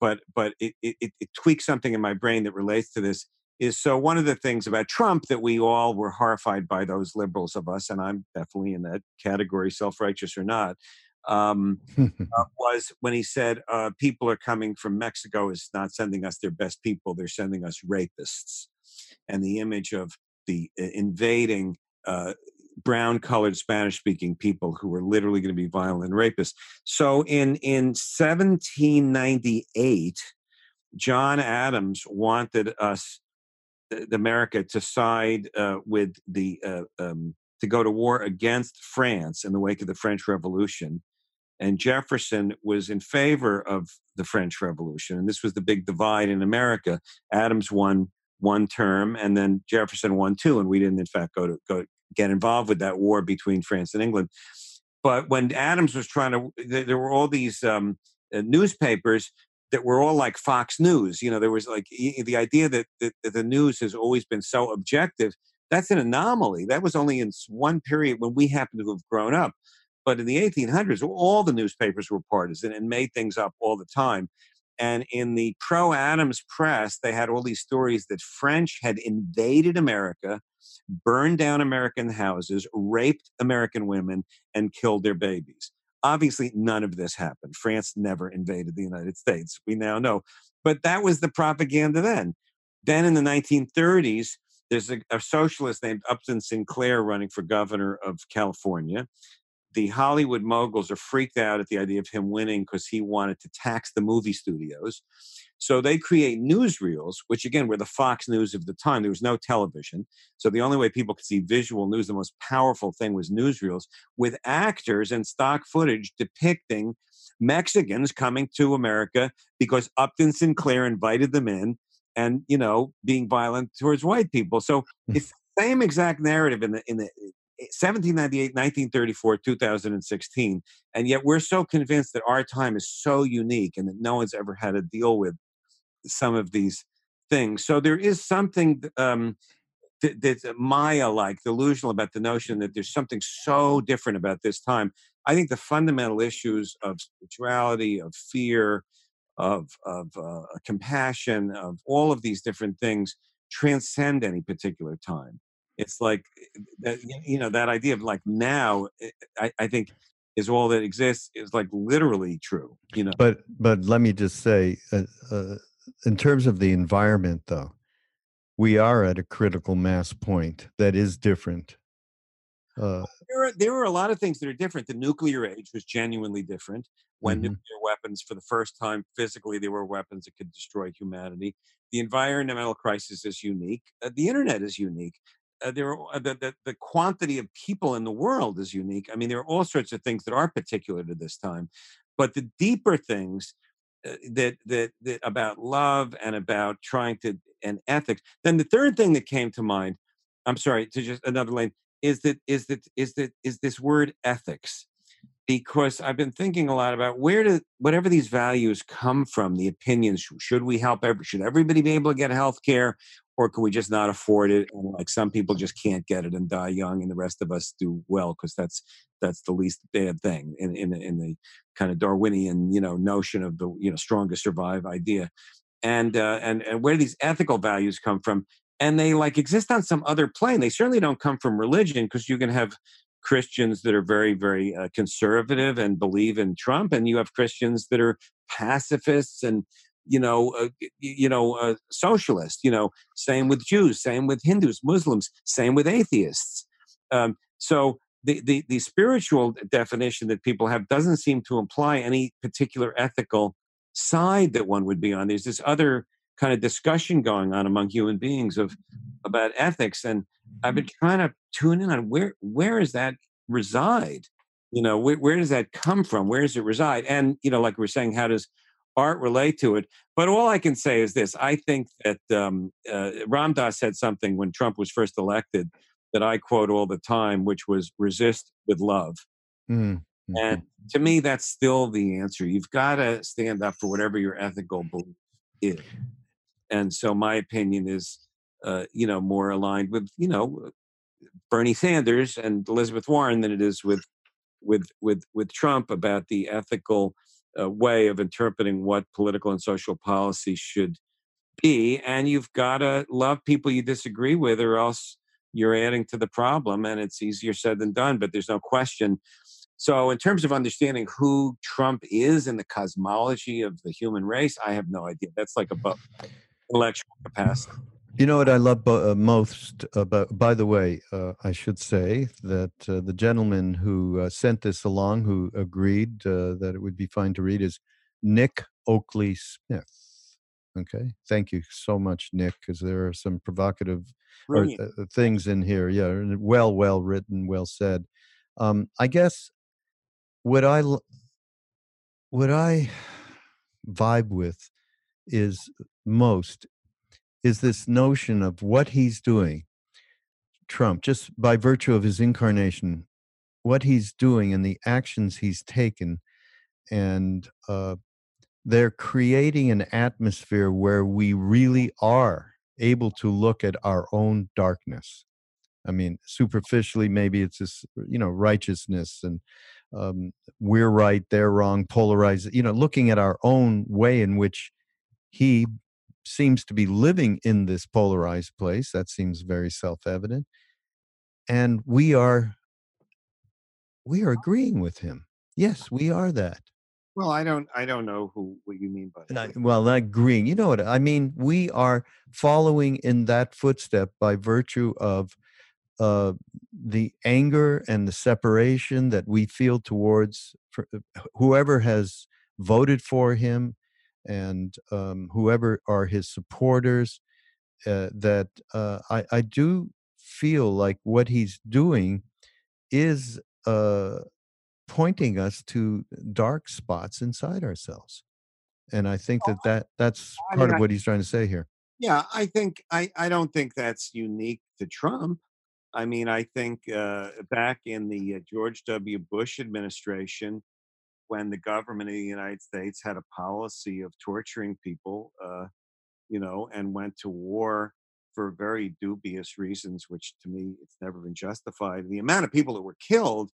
but but it, it, it it tweaks something in my brain that relates to this. Is so one of the things about Trump that we all were horrified by those liberals of us, and I'm definitely in that category, self righteous or not. Um, uh, was when he said uh, people are coming from Mexico is not sending us their best people; they're sending us rapists. And the image of the uh, invading uh, brown colored Spanish speaking people who were literally going to be violent rapists. So in, in 1798, John Adams wanted us, America, to side uh, with the, uh, um, to go to war against France in the wake of the French Revolution. And Jefferson was in favor of the French Revolution. And this was the big divide in America. Adams won one term, and then Jefferson won two. And we didn't, in fact, go to go get involved with that war between France and England. But when Adams was trying to, there were all these um, uh, newspapers that were all like Fox News. You know, there was like the idea that, that, that the news has always been so objective. That's an anomaly. That was only in one period when we happened to have grown up. But in the 1800s, all the newspapers were partisan and made things up all the time. And in the pro Adams press, they had all these stories that French had invaded America, burned down American houses, raped American women, and killed their babies. Obviously, none of this happened. France never invaded the United States. We now know. But that was the propaganda then. Then in the 1930s, there's a, a socialist named Upton Sinclair running for governor of California the Hollywood moguls are freaked out at the idea of him winning because he wanted to tax the movie studios. So they create newsreels, which again were the Fox News of the time. There was no television. So the only way people could see visual news, the most powerful thing was newsreels with actors and stock footage depicting Mexicans coming to America because Upton Sinclair invited them in and, you know, being violent towards white people. So hmm. it's the same exact narrative in the in the 1798, 1934, 2016. And yet we're so convinced that our time is so unique and that no one's ever had to deal with some of these things. So there is something um, that, that's Maya like, delusional about the notion that there's something so different about this time. I think the fundamental issues of spirituality, of fear, of, of uh, compassion, of all of these different things transcend any particular time it's like that, you know that idea of like now eh, I, I think is all that exists is like literally true you know? But but let me just say uh, uh, in terms of the environment though we are at a critical mass point that is different uh, there, are, there are a lot of things that are different. The nuclear age was genuinely different when mm-hmm. nuclear weapons for the first time physically they were weapons that could destroy humanity. The environmental crisis is unique uh, the internet is unique uh, there are, uh, the, the, the quantity of people in the world is unique. I mean, there are all sorts of things that are particular to this time, but the deeper things uh, that, that that about love and about trying to and ethics. Then the third thing that came to mind, I'm sorry to just another lane, is that is that is that is this word ethics because I've been thinking a lot about where do whatever these values come from, the opinions. Should we help? Every, should everybody be able to get health care, or can we just not afford it? And like some people just can't get it and die young, and the rest of us do well because that's that's the least bad thing in in in the kind of Darwinian you know notion of the you know strongest survive idea. And uh, and and where do these ethical values come from? and they like exist on some other plane. They certainly don't come from religion because you can have Christians that are very, very uh, conservative and believe in Trump, and you have Christians that are pacifists and you know, uh, you know, uh, socialists. You know, same with Jews, same with Hindus, Muslims, same with atheists. Um, so the, the the spiritual definition that people have doesn't seem to imply any particular ethical side that one would be on. There's this other kind of discussion going on among human beings of about ethics, and I've been mm-hmm. trying to tune in on where where does that reside? You know, where, where does that come from? Where does it reside? And you know, like we are saying, how does art relate to it? But all I can say is this: I think that um, uh, Ram Dass said something when Trump was first elected that I quote all the time, which was "resist with love." Mm. And to me, that's still the answer. You've got to stand up for whatever your ethical belief is. And so, my opinion is uh, you know, more aligned with, you know, Bernie Sanders and Elizabeth Warren than it is with with with with Trump about the ethical uh, way of interpreting what political and social policy should be. And you've got to love people you disagree with, or else you're adding to the problem. And it's easier said than done. But there's no question. So, in terms of understanding who Trump is in the cosmology of the human race, I have no idea. That's like a above intellectual capacity. You know what I love bo- uh, most about, by the way, uh, I should say that uh, the gentleman who uh, sent this along, who agreed uh, that it would be fine to read, is Nick Oakley Smith. Okay. Thank you so much, Nick, because there are some provocative or, uh, things in here. Yeah. Well, well written, well said. Um, I guess what I, what I vibe with is most is this notion of what he's doing, Trump, just by virtue of his incarnation, what he's doing and the actions he's taken, and uh, they're creating an atmosphere where we really are able to look at our own darkness. I mean, superficially, maybe it's this, you know, righteousness and um, we're right, they're wrong, polarized, you know, looking at our own way in which he seems to be living in this polarized place. That seems very self evident. And we are we are agreeing with him. Yes, we are that. Well, I don't I don't know who what you mean by that. well, not agreeing. You know what I mean? We are following in that footstep by virtue of uh, the anger and the separation that we feel towards for, uh, whoever has voted for him and um, whoever are his supporters, uh, that uh, I, I do feel like what he's doing is uh, pointing us to dark spots inside ourselves. And I think that, that that's part of what he's trying to say here. Yeah, I think I, I don't think that's unique to Trump. I mean, I think uh, back in the uh, George W. Bush administration, when the government of the United States had a policy of torturing people, uh, you know, and went to war for very dubious reasons, which to me it's never been justified. The amount of people that were killed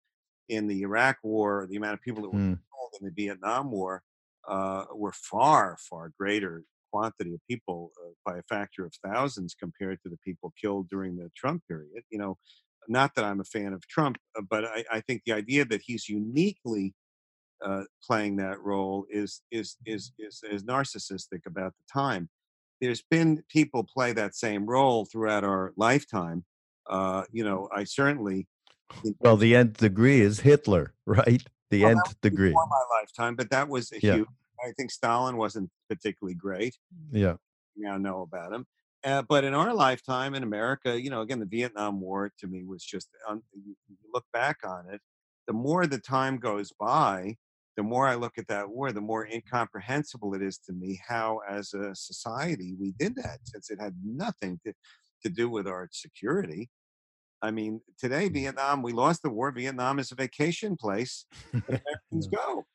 in the Iraq War, the amount of people that were mm. killed in the Vietnam War, uh, were far, far greater quantity of people uh, by a factor of thousands compared to the people killed during the Trump period. You know, not that I'm a fan of Trump, uh, but I, I think the idea that he's uniquely uh, playing that role is is is is is narcissistic about the time. There's been people play that same role throughout our lifetime. Uh, you know, I certainly. Well, the nth degree is Hitler, right? The well, nth degree. my lifetime, but that was a yeah. huge. I think Stalin wasn't particularly great. Yeah. We now know about him. Uh, but in our lifetime in America, you know, again, the Vietnam War to me was just, um, you look back on it, the more the time goes by, the more I look at that war, the more incomprehensible it is to me how, as a society, we did that, since it had nothing to, to do with our security. I mean, today, mm. Vietnam, we lost the war. Vietnam is a vacation place. Americans go.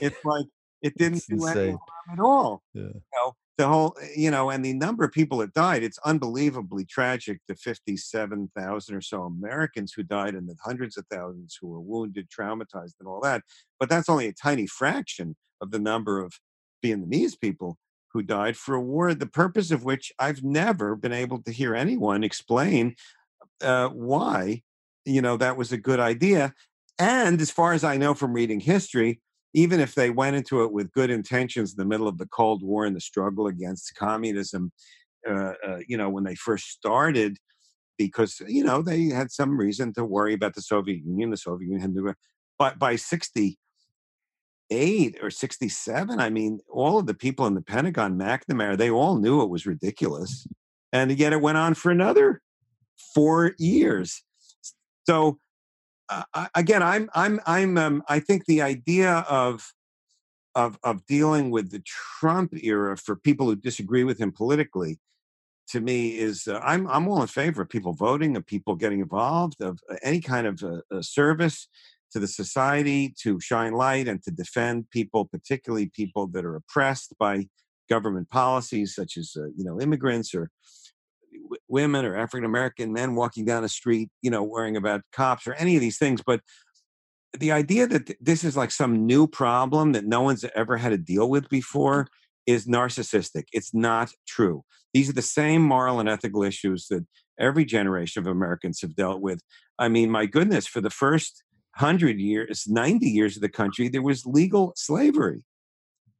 It's like it didn't it's do insane. any harm at all. Yeah. You know, the whole, eh, you know, and the number of people that died, it's unbelievably tragic. The 57,000 or so Americans who died and the hundreds of thousands who were wounded, traumatized, and all that. But that's only a tiny fraction of the number of Vietnamese people who died for a war, the purpose of which I've never been able to hear anyone explain uh, why, you know, that was a good idea. And as far as I know from reading history, even if they went into it with good intentions in the middle of the Cold War and the struggle against communism, uh, uh, you know, when they first started, because you know they had some reason to worry about the Soviet Union. The Soviet Union had to, but by sixty eight or sixty seven, I mean, all of the people in the Pentagon, McNamara, they all knew it was ridiculous, and yet it went on for another four years. So uh, again, I'm I'm I'm um, I think the idea of of of dealing with the Trump era for people who disagree with him politically, to me is uh, I'm I'm all in favor of people voting, of people getting involved, of uh, any kind of uh, service to the society to shine light and to defend people, particularly people that are oppressed by government policies such as uh, you know immigrants or women or African American men walking down the street, you know, worrying about cops or any of these things. But the idea that this is like some new problem that no one's ever had to deal with before is narcissistic. It's not true. These are the same moral and ethical issues that every generation of Americans have dealt with. I mean, my goodness, for the first hundred years, 90 years of the country, there was legal slavery.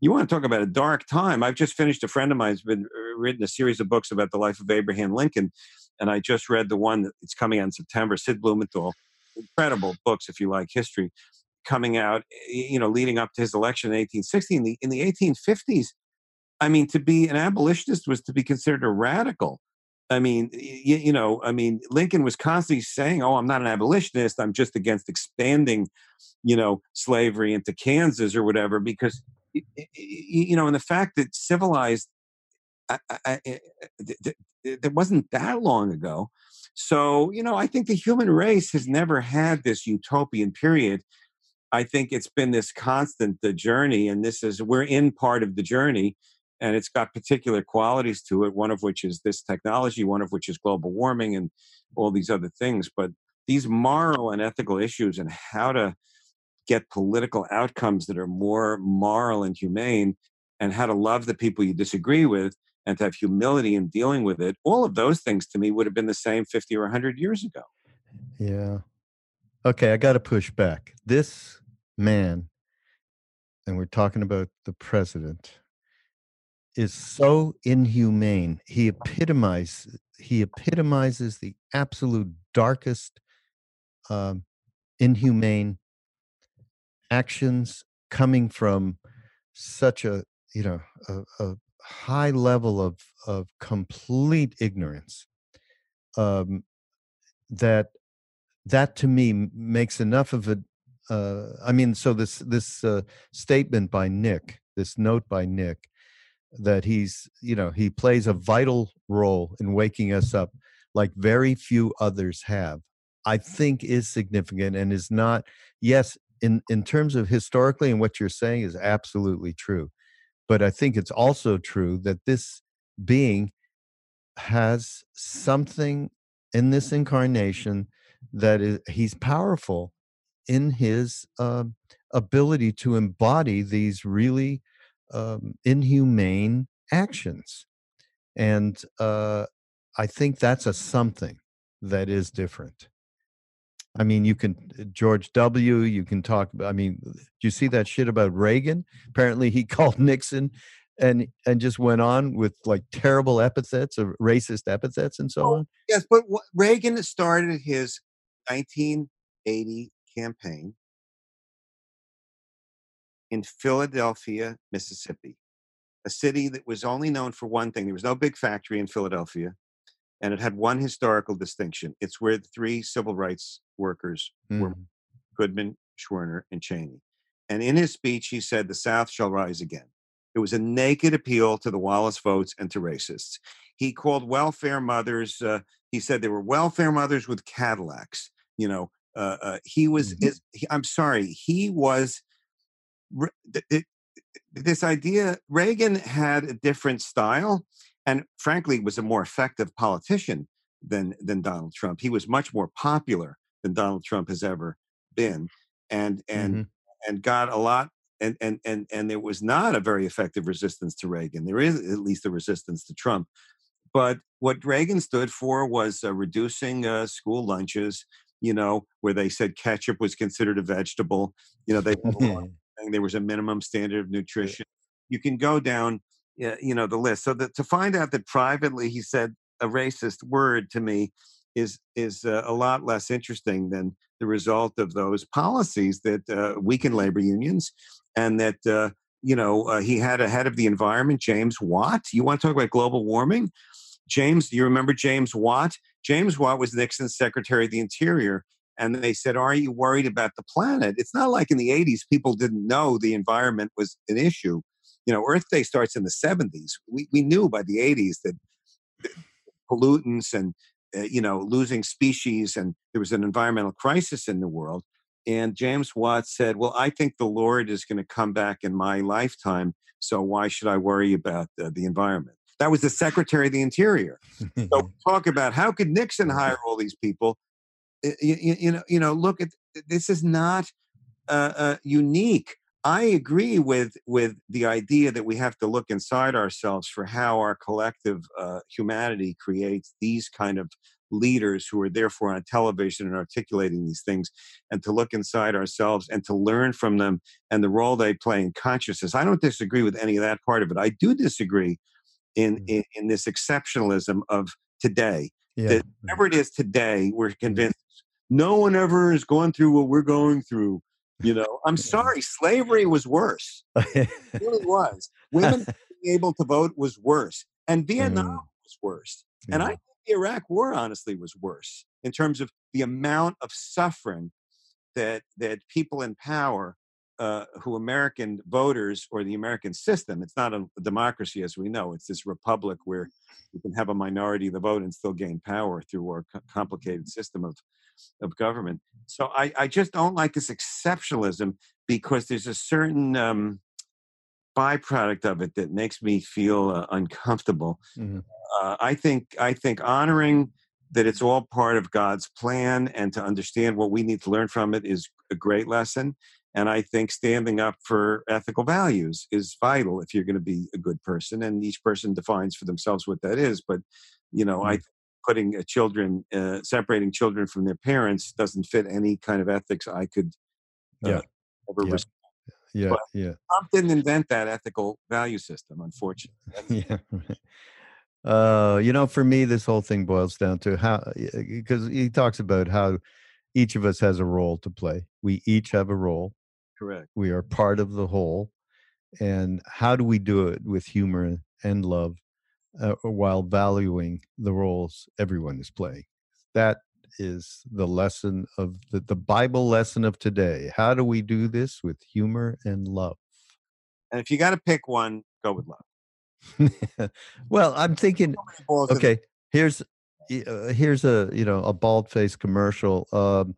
You want to talk about a dark time. I've just finished. A friend of mine's been uh, written a series of books about the life of Abraham Lincoln, and I just read the one that's coming out in September. Sid Blumenthal, incredible books if you like history, coming out. You know, leading up to his election in 1860. In the, in the 1850s, I mean, to be an abolitionist was to be considered a radical. I mean, you, you, know, I mean, Lincoln was constantly saying, "Oh, I'm not an abolitionist. I'm just against expanding, you know, slavery into Kansas or whatever." Because, you know, and the fact that civilized, I, I, it eh, eh, wasn't that long ago. So, you know, I think the human race has never had this utopian period. I think it's been this constant the journey, and this is we're in part of the journey and it's got particular qualities to it one of which is this technology one of which is global warming and all these other things but these moral and ethical issues and how to get political outcomes that are more moral and humane and how to love the people you disagree with and to have humility in dealing with it all of those things to me would have been the same 50 or 100 years ago. Yeah. Okay i got to push back. This man and we're talking about the president is so inhumane. He epitomizes he epitomizes the absolute darkest um, inhumane actions coming from such a you know a, a high level of of complete ignorance um, that that to me makes enough of a uh, I mean, so this this uh, statement by Nick, this note by Nick, that he's you know he plays a vital role in waking us up like very few others have i think is significant and is not yes in in terms of historically and what you're saying is absolutely true but i think it's also true that this being has something in this incarnation that is he's powerful in his uh, ability to embody these really um, inhumane actions. And uh, I think that's a something that is different. I mean, you can uh, George W. You can talk. I mean, do you see that shit about Reagan? Apparently, he called Nixon, and and just went on with like terrible epithets of racist epithets and so oh, on. Yes, but Reagan started his 1980 campaign in Philadelphia, Mississippi, a city that was only known for one thing. There was no big factory in Philadelphia, and it had one historical distinction. It's where the three civil rights workers mm. were Goodman, Schwerner, and Chaney. And in his speech, he said, The South shall rise again. It was a naked appeal to the Wallace votes and to racists. He called welfare mothers, uh, he said there were welfare mothers with Cadillacs. You know, uh, uh, he was, mm-hmm. is, he, I'm sorry, he was this idea reagan had a different style and frankly was a more effective politician than than donald trump. He was much more popular than donald trump has ever been and and mm-hmm. and got a lot and and and and there was not a very effective resistance to reagan. There is at least a resistance to trump. But what reagan stood for was uh, reducing uh, school lunches you know where they said ketchup was considered a vegetable. You know they there was a minimum standard of nutrition. You can go down, you know, the list. So that to find out that privately he said a racist word to me is is uh, a lot less interesting than the result of those policies that uh, weaken labor unions and that uh, you know uh, he had a head of the environment james watt you want to talk about global warming james do you remember james watt james watt was nixon's secretary of the interior and they said, Are you worried about the planet? It's not like in the 80s, people didn't know the environment was an issue. You know, Earth Day starts in the 70s. We, we knew by the 80s that pollutants and, uh, you know, losing species, and there was an environmental crisis in the world. And James Watt said, Well, I think the Lord is going to come back in my lifetime. So why should I worry about uh, the environment? That was the Secretary of the Interior. so talk about how could Nixon hire all these people you, you know, you know, look at this is not uh, uh, unique. I agree with with the idea that we have to look inside ourselves for how our collective uh, humanity creates these kind of leaders who are therefore on television and articulating these things and to look inside ourselves and to learn from them and the role they play in consciousness. I don't disagree with any of that part of it. I do disagree in, mm. in, in, this exceptionalism of today. Yeah. That whatever it is today, we're convinced no one ever is going through what we're going through. You know, I'm sorry, slavery was worse. it really was. Women being able to vote was worse. And Vietnam mm. was worse. Yeah. And I think the Iraq war honestly was worse in terms of the amount of suffering that that people in power uh, who American voters or the American system, it's not a, democracy as we know, it's this republic where you can have a minority of the vote and still gain power through our complicated system of, of government. So I, I just don't like this exceptionalism because there's a certain um, byproduct of it that makes me feel uh, uncomfortable. Mm-hmm. Uh, I think I think honoring that it's all part of God's plan and to understand what we need to learn from it is a great lesson. And I think standing up for ethical values is vital if you're going to be a good person. And each person defines for themselves what that is. But, you know, mm-hmm. I putting children, uh, separating children from their parents doesn't fit any kind of ethics I could uh, yeah. ever yeah. respect. Yeah, but yeah. Trump didn't invent that ethical value system, unfortunately. yeah. Uh, you know, for me, this whole thing boils down to how, because he talks about how each of us has a role to play. We each have a role, Correct. We are part of the whole. And how do we do it with humor and love uh, while valuing the roles everyone is playing? That is the lesson of the, the Bible lesson of today. How do we do this with humor and love? And if you got to pick one, go with love. well, I'm thinking. Okay, here's uh, here's a you know a bald face commercial. Um,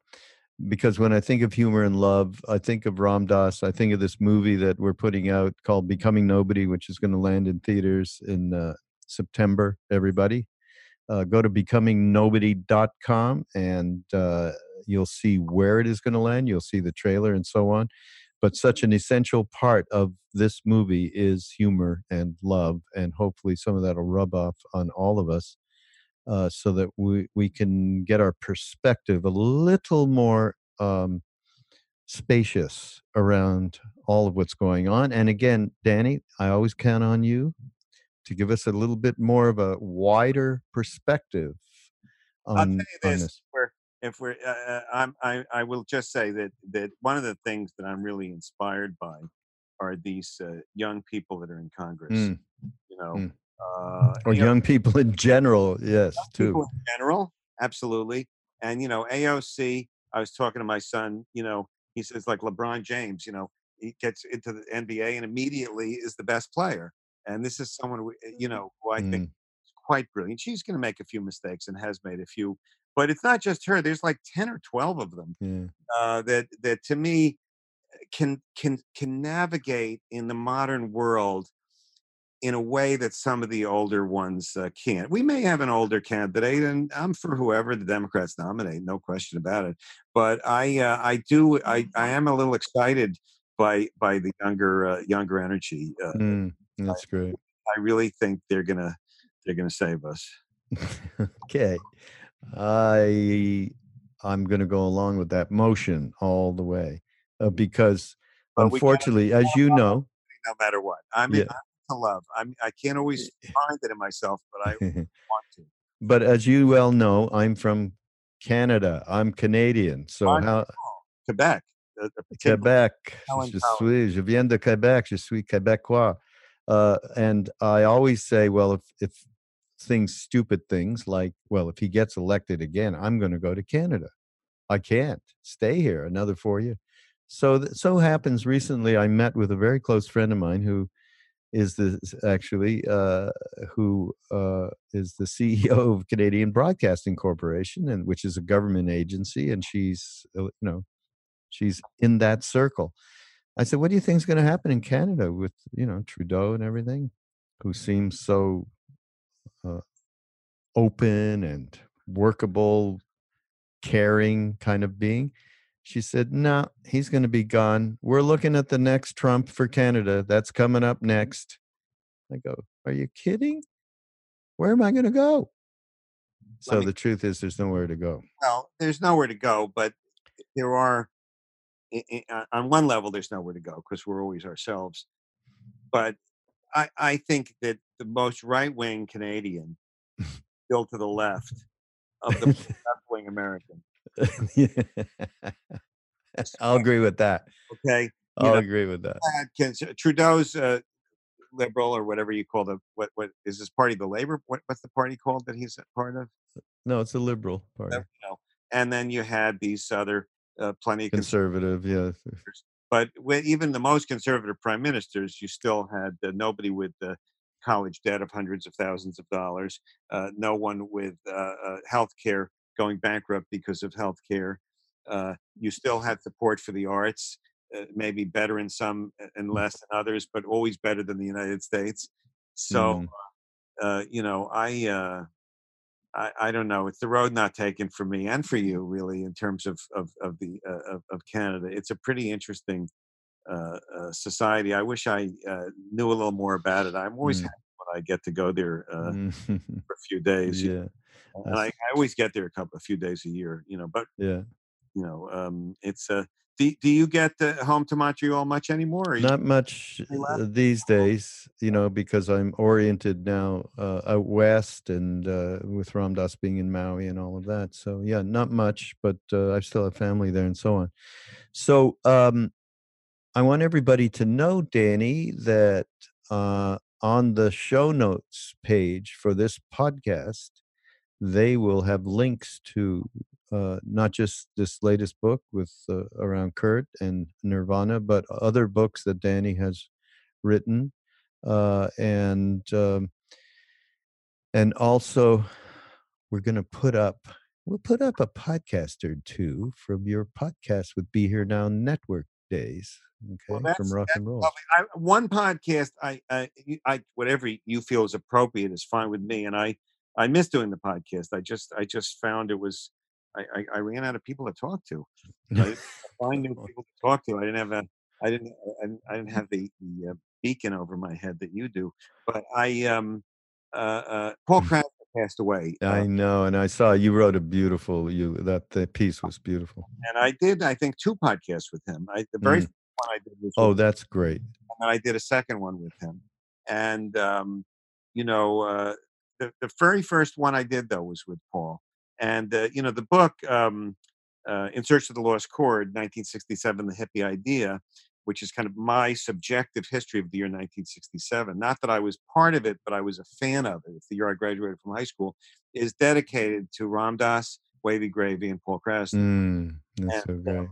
because when I think of humor and love, I think of Ram Dass. I think of this movie that we're putting out called Becoming Nobody, which is going to land in theaters in uh, September. Everybody, uh, go to becomingnobody.com and uh, you'll see where it is going to land. You'll see the trailer and so on. But such an essential part of this movie is humor and love, and hopefully some of that will rub off on all of us uh, so that we, we can get our perspective a little more um, spacious around all of what's going on. And again, Danny, I always count on you to give us a little bit more of a wider perspective on, I'll tell you this, this. We're, if we're, uh, uh, I'm, I, I will just say that that one of the things that I'm really inspired by are these uh, young people that are in Congress. Mm. You know, mm. Uh, or you young know, people in general, yes, too. People in general, absolutely. And you know, AOC. I was talking to my son. You know, he says like LeBron James. You know, he gets into the NBA and immediately is the best player. And this is someone you know who I mm. think is quite brilliant. She's going to make a few mistakes and has made a few, but it's not just her. There's like ten or twelve of them uh, that that to me can can can navigate in the modern world in a way that some of the older ones uh, can't. We may have an older candidate, and I'm for whoever the Democrats nominate, no question about it. But I, uh, I do, I, I am a little excited by by the younger uh, younger energy. Uh, mm, that's I, great. I really think they're gonna they're gonna save us. okay, I I'm gonna go along with that motion all the way uh, because. But unfortunately, as you know, no matter what. I mean, yeah to love. I'm, I can't always find it in myself, but I want to. But as you well know, I'm from Canada. I'm Canadian. So I'm how? Quebec. Quebec. Je suis, je viens de Quebec. Je suis Québécois. Uh, and I always say, well, if, if things, stupid things like, well, if he gets elected again, I'm going to go to Canada. I can't stay here another four years. So, so happens recently, I met with a very close friend of mine who is this actually uh, who uh, is the CEO of Canadian Broadcasting Corporation, and which is a government agency, and she's uh, you know she's in that circle. I said, "What do you think is going to happen in Canada with you know Trudeau and everything, who seems so uh, open and workable, caring kind of being?" She said, No, he's going to be gone. We're looking at the next Trump for Canada. That's coming up next. I go, Are you kidding? Where am I going to go? So me- the truth is, there's nowhere to go. well, there's nowhere to go, but there are. uh, on one level, there's nowhere to go because we're always ourselves. But I, I think that the most right wing Canadian, still to the left of the left wing American. I'll agree with that. Okay, I'll know, agree with that. uh, Trudeau's uh, liberal or whatever you call the what what is this party the Labor? What, what's the party called that he's a part of? No, it's a liberal party, Uh, know, and then you had these other uh, plenty conservative. Yeah, but with even the most conservative prime ministers, you still had uh, nobody with the college debt of hundreds of thousands of dollars, uh, no one with uh, uh, health care going bankrupt because of health care. Uh, you still had support for the arts, uh, maybe better in some and less in others, but always better than the United States. So, Mm. uh, you know, I, uh, I, I don't know. It's the road not taken for me and for you, really, in terms of of of the uh, of, of Canada. It's a pretty interesting uh, uh, society. I wish I uh, knew a little more about it. I'm always Mm. happy when I get to go there uh, Mm. for a few days. yeah, and I, I always get there a couple, a few days a year. You know, but yeah. you know, um, it's uh, do, do you get uh, home to Montreal much anymore? Not much uh, these days, you know, because I'm oriented now uh, out west and uh, with Ram Dass being in Maui and all of that. So yeah, not much, but uh, I still have family there and so on. So um, I want everybody to know, Danny, that uh, on the show notes page for this podcast, they will have links to uh, not just this latest book with uh, around Kurt and Nirvana, but other books that Danny has written, uh, and um, and also we're going to put up we'll put up a podcast or two from your podcast with Be Here Now Network days, okay, Well, from rock and roll. I, one podcast, I, I, I, whatever you feel is appropriate is fine with me. And I, I miss doing the podcast. I just, I just found it was, I, I, I ran out of people to talk to. I didn't find new people to talk to. I didn't have a, I didn't, I didn't, I didn't have the, the uh, beacon over my head that you do. But I, um, uh, uh, Paul Krassner passed away, uh, I know, and I saw you wrote a beautiful you that the piece was beautiful. and I did, I think, two podcasts with him. I, the very Mm. first one I did was Oh, that's great. and I did a second one with him. And um, you know, uh, the the very first one I did though was with Paul. And uh, you know, the book um, uh, "In Search of the Lost Chord," 1967, the hippie idea, which is kind of my subjective history of the year 1967. Not that I was part of it, but I was a fan of it. It's the year I graduated from high school. Is dedicated to Ram Dass, Wavy Gravy, and Paul Krassner. Mm, that's so And, uh, great.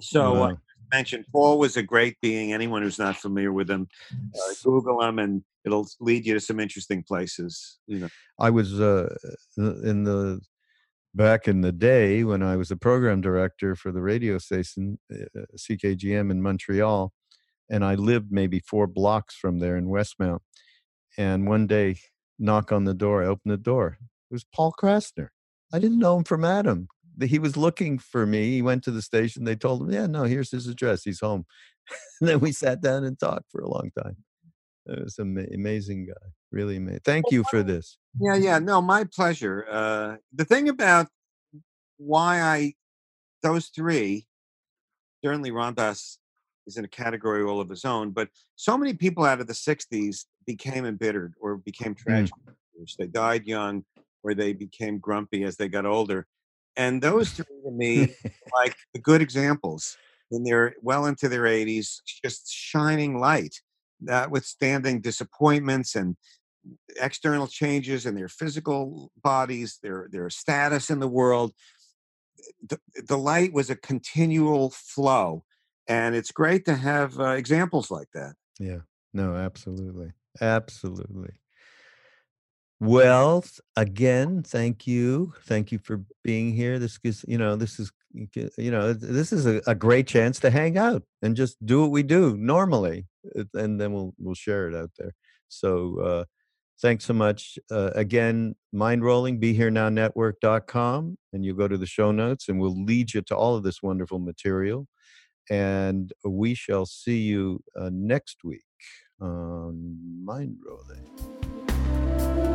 So. Uh, Wow. Mentioned Paul was a great being. Anyone who's not familiar with him, uh, Google him, and it'll lead you to some interesting places. You know, I was uh, in the back in the day when I was a program director for the radio station uh, CKGM in Montreal, and I lived maybe four blocks from there in Westmount. And one day, knock on the door. I opened the door. It was Paul Krassner. I didn't know him from Adam. He was looking for me. He went to the station. They told him, "Yeah, no, here's his address. He's home." and then we sat down and talked for a long time. It was an amazing guy. Really amazing. Thank you for this. yeah, yeah, no, my pleasure. Uh, the thing about why I those three, certainly Ram Dass is in a category all of his own, but so many people out of the '60s became embittered or became tragic. figures. They died young, or they became grumpy as they got older. And those three to me like the good examples in their well into their 80s, just shining light, notwithstanding disappointments and external changes in their physical bodies, their their status in the world. The, the light was a continual flow, and it's great to have uh, examples like that. Yeah. No, absolutely. Absolutely. Well, again, thank you. Thank you for being here. This is, you know, this is, you know, this is a, a great chance to hang out and just do what we do normally, and then we'll we'll share it out there. So, uh, thanks so much. Uh, again, mind rolling, be here now network.com, and you go to the show notes, and we'll lead you to all of this wonderful material. And we shall see you uh, next week on Mind Rolling.